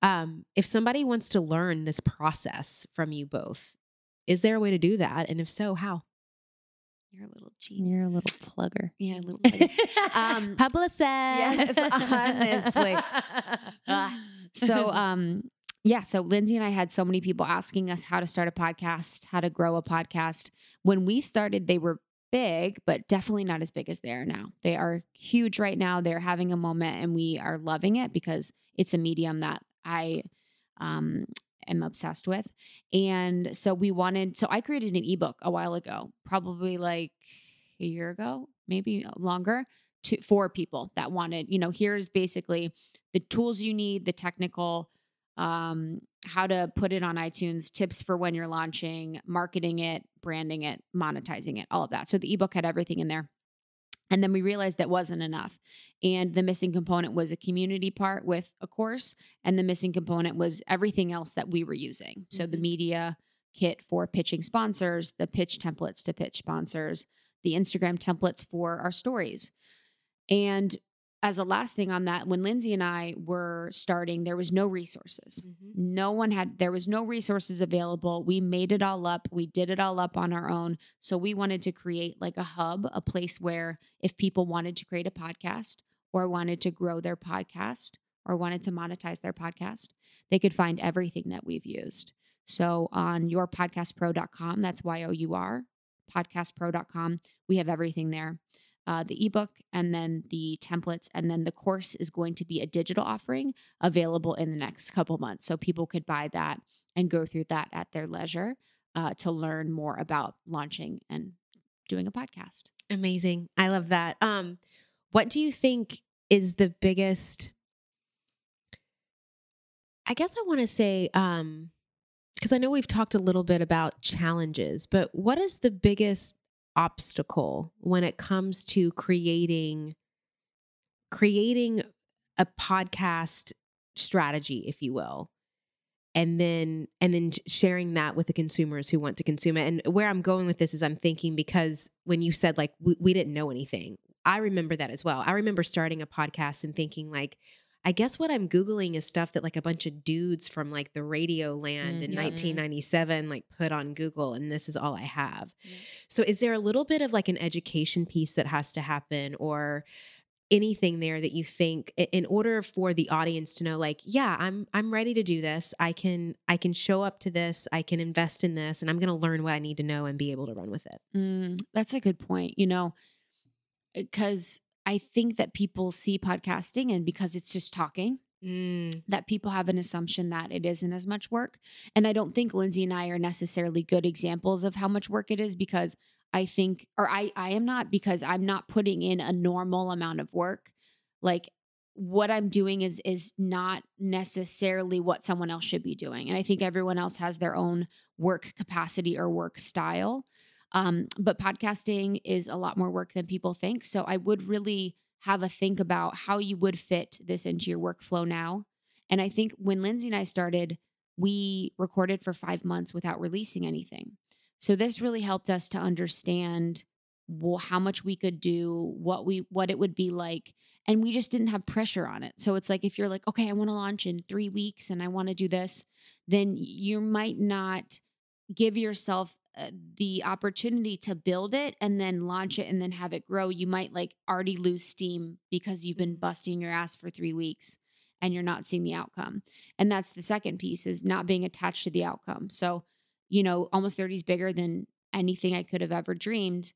Um, if somebody wants to learn this process from you both, is there a way to do that? And if so, how? You're a little genius. You're a little plugger. Yeah, a little. bit. Um, Publicist. Yes, honestly. So um yeah so lindsey and i had so many people asking us how to start a podcast how to grow a podcast when we started they were big but definitely not as big as they are now they are huge right now they're having a moment and we are loving it because it's a medium that i um am obsessed with. And so we wanted, so I created an ebook a while ago, probably like a year ago, maybe longer, to for people that wanted, you know, here's basically the tools you need, the technical, um, how to put it on iTunes, tips for when you're launching, marketing it, branding it, monetizing it, all of that. So the ebook had everything in there. And then we realized that wasn't enough. And the missing component was a community part with a course. And the missing component was everything else that we were using. So the Mhm. media kit for pitching sponsors, the pitch templates to pitch sponsors, the Instagram templates for our stories. And as a last thing on that, when Lindsey and I were starting, there was no resources. Mm-hmm. No one had, there was no resources available. We made it all up. We did it all up on our own. So we wanted to create like a hub, a place where if people wanted to create a podcast or wanted to grow their podcast or wanted to monetize their podcast, they could find everything that we've used. So on yourpodcastpro.com, that's Y O U R, podcastpro.com, we have everything there uh, the ebook and then the templates and then the course is going to be a digital offering available in the next couple months so people could buy that and go through that at their leisure uh, to learn more about launching and doing a podcast Amazing. I love that. Um, what do you think is the biggest? I guess I want to say, um, because I know we've talked a little bit about challenges, but what is the biggest obstacle when it comes to creating creating a podcast strategy, if you will? and then and then sharing that with the consumers who want to consume it and where i'm going with this is i'm thinking because when you said like we, we didn't know anything i remember that as well i remember starting a podcast and thinking like i guess what i'm googling is stuff that like a bunch of dudes from like the radio land in Mhm. 1997 like put on google and this is all i have Yeah. so is there a little bit of like an education piece that has to happen or anything there that you think in order for the audience to know like yeah i'm i'm ready to do this i can i can show up to this i can invest in this and i'm going to learn what i need to know and be able to run with it Mm, that's a good point. You know, because I think that people see podcasting and because it's just talking, mm. that people have an assumption that it isn't as much work. And I don't think Lindsey and I are necessarily good examples of how much work it is because I think, or I, I am not because I'm not putting in a normal amount of work. Like what I'm doing is is not necessarily what someone else should be doing. And I think everyone else has their own work capacity or work style. Um, but podcasting is a lot more work than people think. So I would really have a think about how you would fit this into your workflow now. And I think when Lindsey and I started, we recorded for five months without releasing anything. So this really helped us to understand well, how much we could do, what we what it would be like, and we just didn't have pressure on it. So it's like if you're like, okay, I want to launch in three weeks and I want to do this, then you might not give yourself Uh, the opportunity to build it and then launch it and then have it grow. You might like already lose steam because you've been mm-hmm. busting your ass for three weeks and you're not seeing the outcome. And that's the second piece is not being attached to the outcome. So, you know, almost 30 is bigger than anything I could have ever dreamed,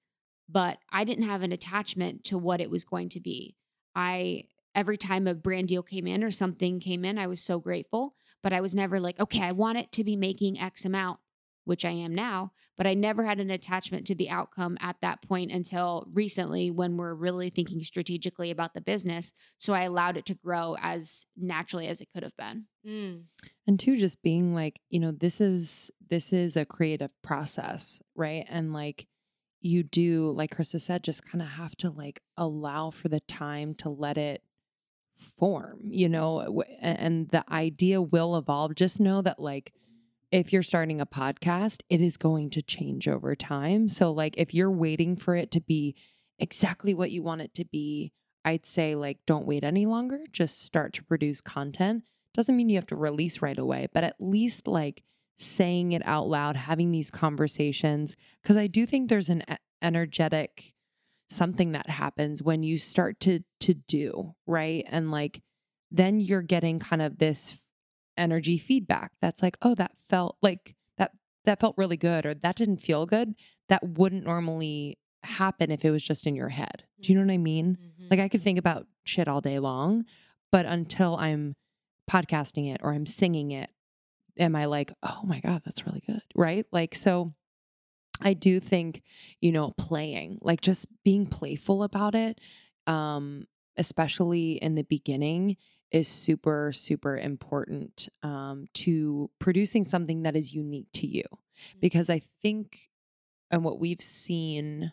but I didn't have an attachment to what it was going to be. I every time a brand deal came in or something came in, I was so grateful, but I was never like, okay, I want it to be making X amount, which I am now, but I never had an attachment to the outcome at that point until recently when we're really thinking strategically about the business. So I allowed it to grow as naturally as it could have been. Mm. and two just being like you know this is this is a creative process right and like you do like krista said just kind of have to like allow for the time to let it form you know and the idea will evolve just know that like if you're starting a podcast it is going to change over time so like if you're waiting for it to be exactly what you want it to be i'd say like don't wait any longer just start to produce content doesn't mean you have to release right away, but at least like saying it out loud, having these conversations. Cause I do think there's an energetic something that happens when you start to to do, right? And like then you're getting kind of this energy feedback that's like, oh, that felt like that that felt really good or that didn't feel good. That wouldn't normally happen if it was just in your head. Do you know what I mean? Like I could think about shit all day long, but until I'm podcasting it or I'm singing it, am I like, oh my God, that's really good? Right. Like, so I do think, you know, playing, like just being playful about it, um, especially in the beginning, is super, super important um, to producing something that is unique to you. Because I think, and what we've seen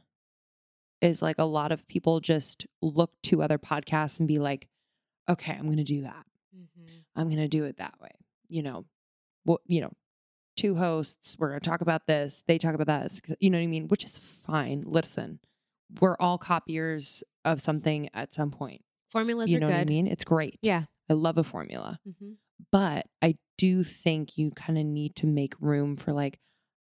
is like a lot of people just look to other podcasts and be like, okay, I'm going to do that. Mm-hmm. I'm going to do it that way. You know, what, you know, two hosts, we're going to talk about this, they talk about that. You know what I mean? Which is fine. Listen, we're all copiers of something at some point. Formulas you are know good. what I mean? It's great. Yeah. I love a formula. Mm-hmm. But I do think you kind of need to make room for like,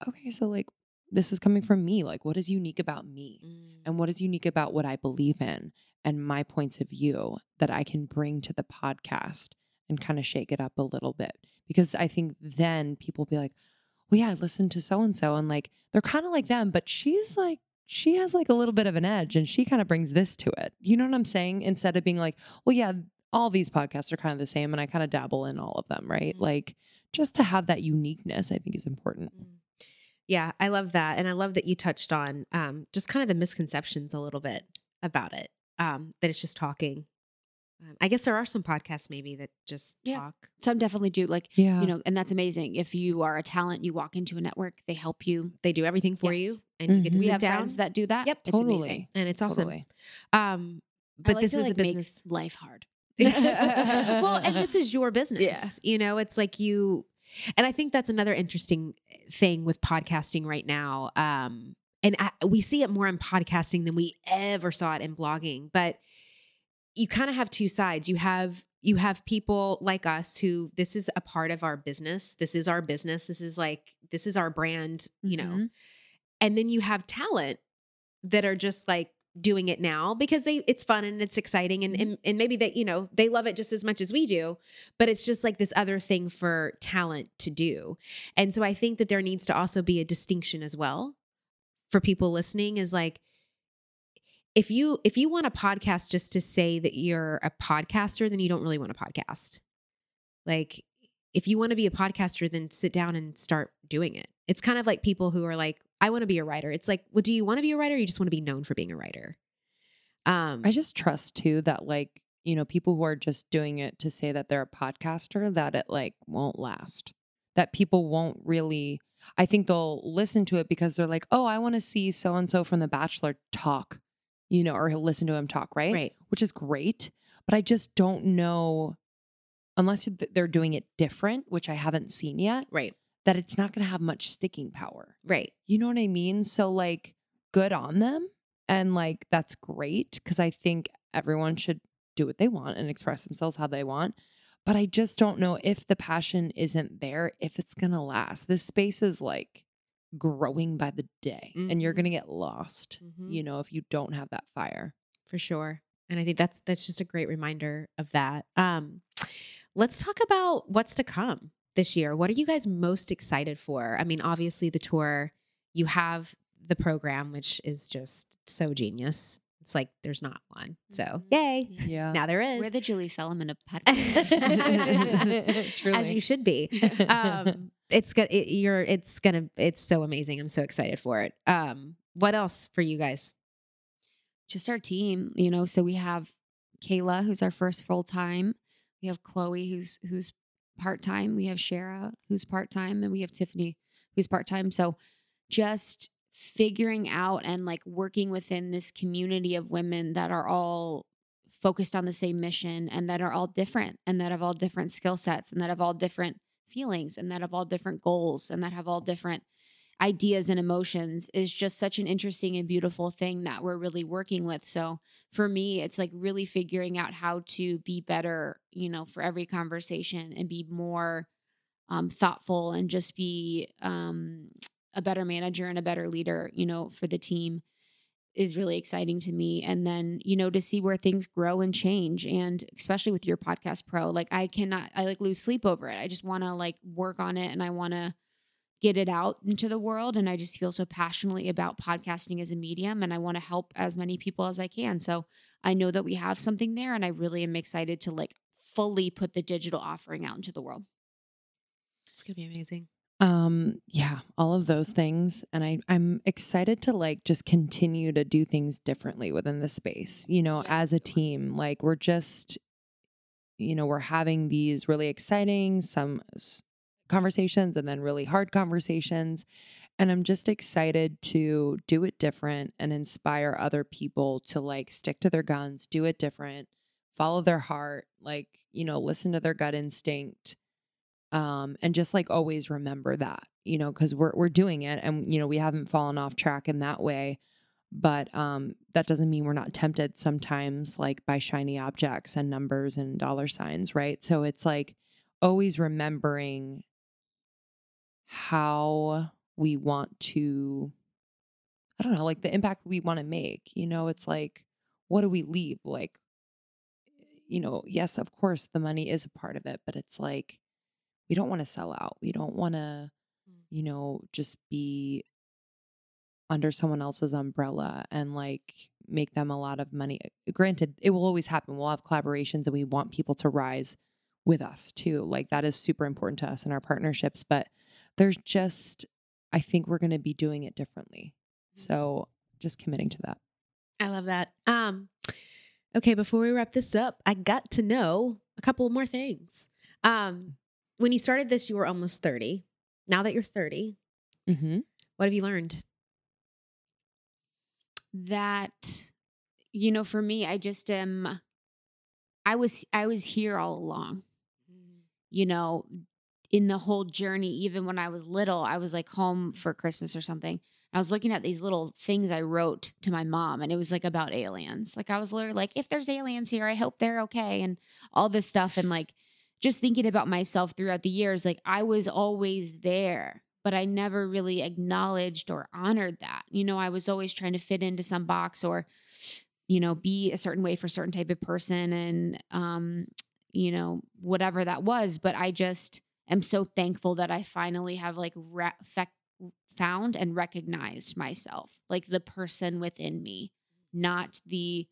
okay, so like this is coming from me. Like, what is unique about me? Mm. And what is unique about what I believe in and my points of view that I can bring to the podcast and kind of shake it up a little bit? Because I think then people be like, well, yeah, I listened to so and so, and like they're kind of like them, but she's like, she has like a little bit of an edge and she kind of brings this to it. You know what I'm saying? Instead of being like, well, yeah, all these podcasts are kind of the same and I kind of dabble in all of them, right? Mhm. Like just to have that uniqueness, I think is important. Mm. Yeah, I love that. And I love that you touched on um, just kind of the misconceptions a little bit about it, um, that it's just talking. Um, I guess there are some podcasts maybe that just Yeah. talk. Some definitely do. Like, Yeah. you know, and that's amazing. If you are a talent, you walk into a network, they help you. They do everything for you Yes. and you get to. We sit have down. friends that do that. Yep. it's Totally. amazing. and it's awesome. Totally. Um, but like this to, is like, a make business. life hard. well, and this is your business. Yeah. You know, it's like you, and I think that's another interesting thing with podcasting right now. Um, and I, we see it more in podcasting than we ever saw it in blogging. But you kind of have two sides. You have you have people like us who this is a part of our business. This is our business. This is like this is our brand. You know, Mhm. and then you have talent that are just like doing it now because they it's fun and it's exciting and, and and maybe that you know they love it just as much as we do but it's just like this other thing for talent to do and so i think that there needs to also be a distinction as well for people listening is like if you if you want a podcast just to say that you're a podcaster then you don't really want a podcast. Like if you want to be a podcaster then sit down and start doing it. It's kind of like people who are like i want to be a writer. It's like well do you want to be a writer? Or you just want to be known for being a writer. Um I just trust too that like, you know, people who are just doing it to say that they're a podcaster, that it like won't last. That people won't really I think they'll listen to it because they're like, oh, I want to see so and so from The Bachelor talk, you know, or he'll listen to him talk, right? right Which is great. But I just don't know, unless they're doing it different, which I haven't seen yet, right that it's not going to have much sticking power. right You know what I mean? So like good on them and like that's great cuz I think everyone should do what they want and express themselves how they want. But I just don't know if the passion isn't there if it's going to last. This space is like growing by the day and you're Mhm. going to get lost, Mhm. you know, if you don't have that fire. for sure and i think that's that's just a great reminder of that um let's talk about what's to come this year what are you guys most excited for i mean obviously the tour you have the program which is just so genius it's like there's not one so Mhm. yay Yeah. now there is We're the Julie Solomon of podcasts. as you should be um it's gonna it, you're it's gonna it's so amazing i'm so excited for it um what else for you guys just our team, you know. So we have Kayla, who's our first full time. We have Chloe, who's who's part time. We have Shara, who's part time, and we have Tiffany, who's part time. So just figuring out and like working within this community of women that are all focused on the same mission and that are all different and that have all different skill sets and that have all different feelings and that have all different goals and that have all different ideas and emotions is just such an interesting and beautiful thing that we're really working with. So for me, it's like really figuring out how to be better, you know, for every conversation and be more um, thoughtful and just be um, a better manager and a better leader, you know, for the team is really exciting to me. And then, you know, to see where things grow and change. And especially with your podcast pro, like I cannot, I like lose sleep over it. I just want to like work on it and I want to get it out into the world. And I just feel so passionately about podcasting as a medium and I want to help as many people as I can. So I know that we have something there and I really am excited to like fully put the digital offering out into the world. It's gonna be amazing. Um yeah all of those things and i i'm excited to like just continue to do things differently within the space you know Yeah. as a team like we're just you know we're having these really exciting some conversations and then really hard conversations and i'm just excited to do it different and inspire other people to like stick to their guns do it different follow their heart like you know listen to their gut instinct um and just like always remember that you know because we're we're doing it and you know we haven't fallen off track in that way but um that doesn't mean we're not tempted sometimes like by shiny objects and numbers and dollar signs right? So it's like always remembering how we want to i don't know like the impact we want to make you know? It's like what do we leave? Like you know yes of course the money is a part of it but it's like we don't want to sell out we don't want to you know just be under someone else's umbrella and like make them a lot of money granted it will always happen we'll have collaborations and we want people to rise with us too like that is super important to us in our partnerships but there's just i think we're going to be doing it differently so just committing to that I love that. Um, okay, before we wrap this up, I got to know a couple more things. Um, when you started this, you were almost 30. Now that you're 30, mm-hmm. what have you learned? that you know for me i just am i was i was here all along you know in the whole journey even when i was little i was like home for christmas or something i was looking at these little things i wrote to my mom and it was like about aliens like i was literally like if there's aliens here i hope they're okay and all this stuff and like just thinking about myself throughout the years like i was always there but I never really acknowledged or honored that. You know, I was always trying to fit into some box or, you know, be a certain way for a certain type of person and, um, you know, whatever that was. But I just am so thankful that I finally have like re- fec- found and recognized myself, like the person within me, not the,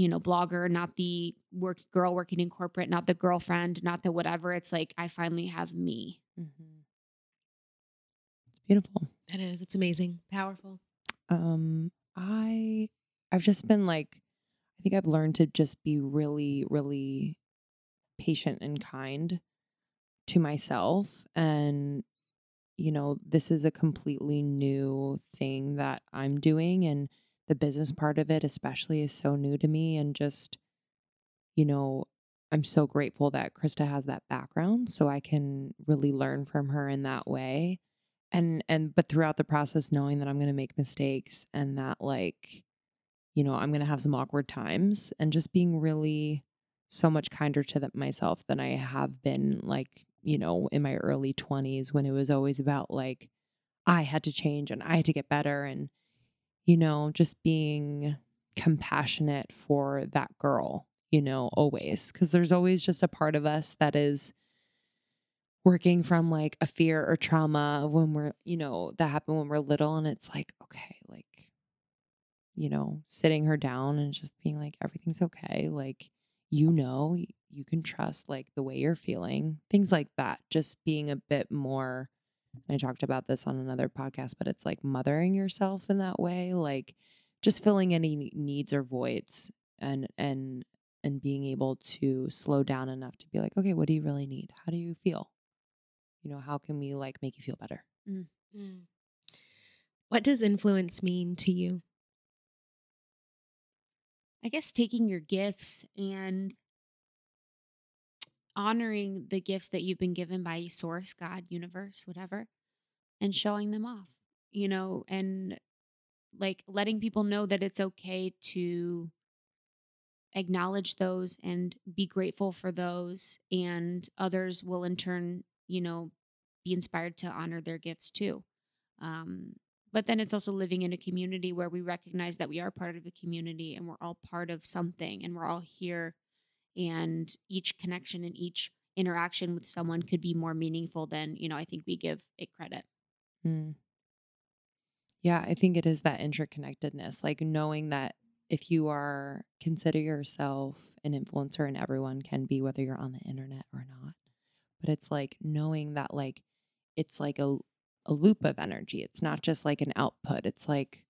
you know, blogger, not the work girl working in corporate, not the girlfriend, not the whatever. It's like I finally have me. Mm-hmm. It's beautiful That is, it's amazing, powerful. um i i've just been like i think i've learned to just be really really patient and kind to myself and you know this is a completely new thing that i'm doing and the business part of it especially is so new to me and just you know i'm so grateful that krista has that background so i can really learn from her in that way. And and but throughout the process knowing that i'm going to make mistakes and that like you know i'm going to have some awkward times and just being really so much kinder to myself than i have been like you know in my early 20s when it was always about like i had to change and i had to get better and you know just being compassionate for that girl you know always because there's always just a part of us that is working from like a fear or trauma when we're, you know, that happened when we're little. And it's like, okay, like, you know, sitting her down and just being like, everything's okay. Like, you know, you can trust like the way you're feeling, things like that. Just being a bit more. I talked about this on another podcast, but it's like mothering yourself in that way, like just filling any needs or voids and, and, and being able to slow down enough to be like, okay, what do you really need? How do you feel? You know, how can we like make you feel better? Mm. What does influence mean to you? I guess taking your gifts and honoring the gifts that you've been given by source, God, universe, whatever, and showing them off, you know, and like letting people know that it's okay to acknowledge those and be grateful for those. And others will in turn, you know, be inspired to honor their gifts too. Um, but then it's also living in a community where we recognize that we are part of a community and we're all part of something and we're all here and each connection and each interaction with someone could be more meaningful than you know i think we give it credit Mm. Yeah, I think it is that interconnectedness, like knowing that if you are consider yourself an influencer and everyone can be whether you're on the internet or not. but it's like knowing that like it's like a a loop of energy. It's not just like an output. It's like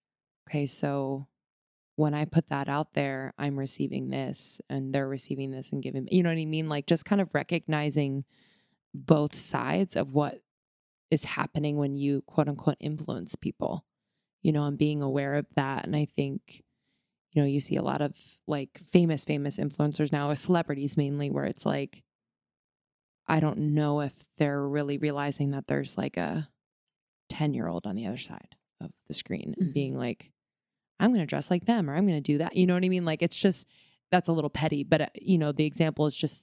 okay, so when I put that out there, I'm receiving this and they're receiving this and giving, you know what I mean? Like just kind of recognizing both sides of what is happening when you quote unquote influence people, you know, and being aware of that. And I think, you know, you see a lot of like famous, famous influencers now, or celebrities mainly, where it's like, I don't know if they're really realizing that there's like a 10 year old on the other side of the screen and Mhm. being like, I'm going to dress like them or I'm going to do that. You know what I mean? Like, it's just, that's a little petty. But, uh, you know, the example is just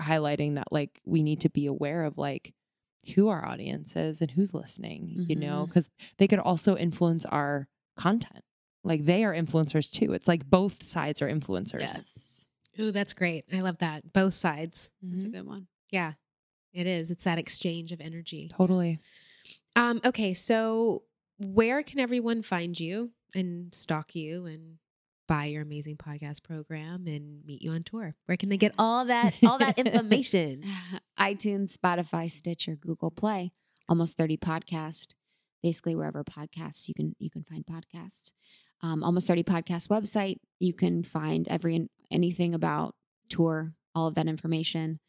highlighting that, like, we need to be aware of, like, who our audience is and who's listening, you know, because they could also influence our content. Like, they are influencers too. It's like both sides are influencers. Yes. Ooh, that's great. I love that. Both sides. That's a Mhm. good one. Yeah, it is. It's that exchange of energy. Totally. Um, okay, so where can everyone find you and stalk you and buy your amazing podcast program and meet you on tour? Where can they get all that all that information? iTunes, Spotify, Stitcher, Google Play, almost 30 podcast. Basically wherever podcasts you can you can find podcasts. Um, almost 30 podcast website. You can find every anything about tour, all of that information.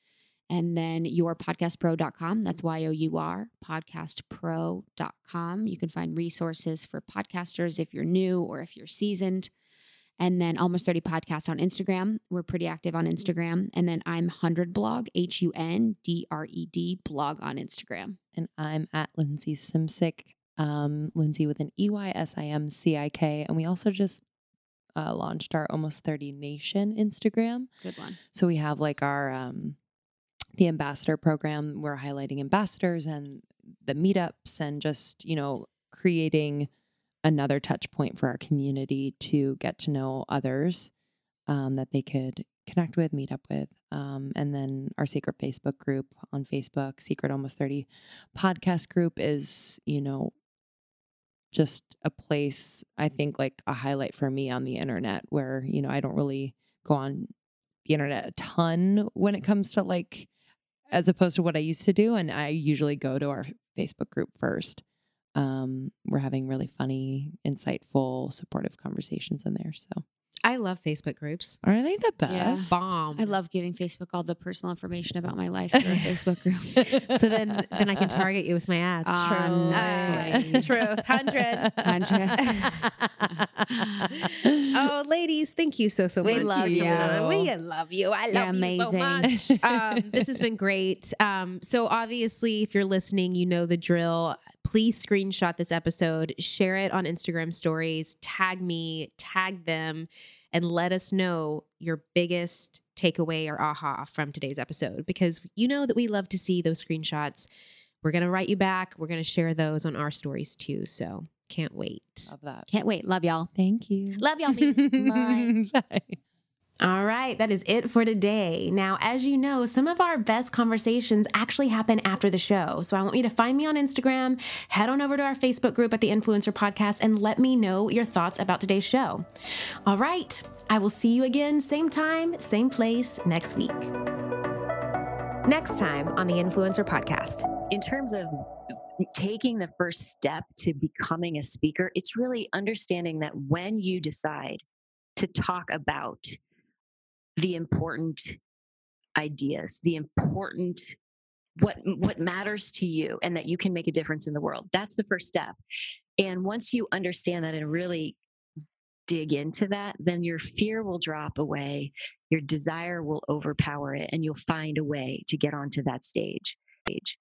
And then yourpodcastpro.com. That's Y O U R, podcastpro.com. You can find resources for podcasters if you're new or if you're seasoned. And then almost 30 podcasts on Instagram. We're pretty active on Instagram. And then I'm 100 blog, H U N D R E D blog on Instagram. And I'm at Lindsey Simcik, um, Lindsey with an E Y S I M C I K. And we also just uh, launched our Almost 30 Nation Instagram. Good one. So we have like our um, the ambassador program. We're highlighting ambassadors and the meetups and just you know creating another touch point for our community to get to know others um, that they could connect with, meet up with, um, and then our secret Facebook group on Facebook, Secret Almost Thirty Podcast Group, is you know just a place I think like a highlight for me on the internet where you know I don't really go on the internet a ton when it comes to like as opposed to what I used to do. And I usually go to our Facebook group first. Um, we're having really funny, insightful, supportive conversations in there. So I love Facebook groups. are they the Yeah. best? Bomb. I love giving Facebook all the personal information about my life through a Facebook group. So then then I can target you with my ads. Honestly. Uh, truth. 100. 100. oh, ladies, thank you so so We much. We love for you. on. We love you. I You're love you so amazing. much. Um, this has been great. Um, so obviously, if you're listening, you know the drill. Please screenshot this episode, share it on Instagram stories, tag me, tag them, and let us know your biggest takeaway or aha from today's episode because you know that we love to see those screenshots. We're going to write you back. We're going to share those on our stories too. So can't wait. Love that. Can't wait. Love y'all. Thank you. Love y'all. me. Bye. Bye. All right, that is it for today. Now, as you know, some of our best conversations actually happen after the show. So I want you to find me on Instagram, head on over to our Facebook group at the Influencer Podcast, and let me know your thoughts about today's show. All right, I will see you again, same time, same place next week. Next time on the Influencer Podcast. in terms of taking the first step to becoming a speaker, it's really understanding that when you decide to talk about the important ideas, the important what what matters to you and that you can make a difference in the world. That's the first step. And once you understand that and really dig into that, then your fear will drop away, your desire will overpower it and you'll find a way to get onto that stage. stage.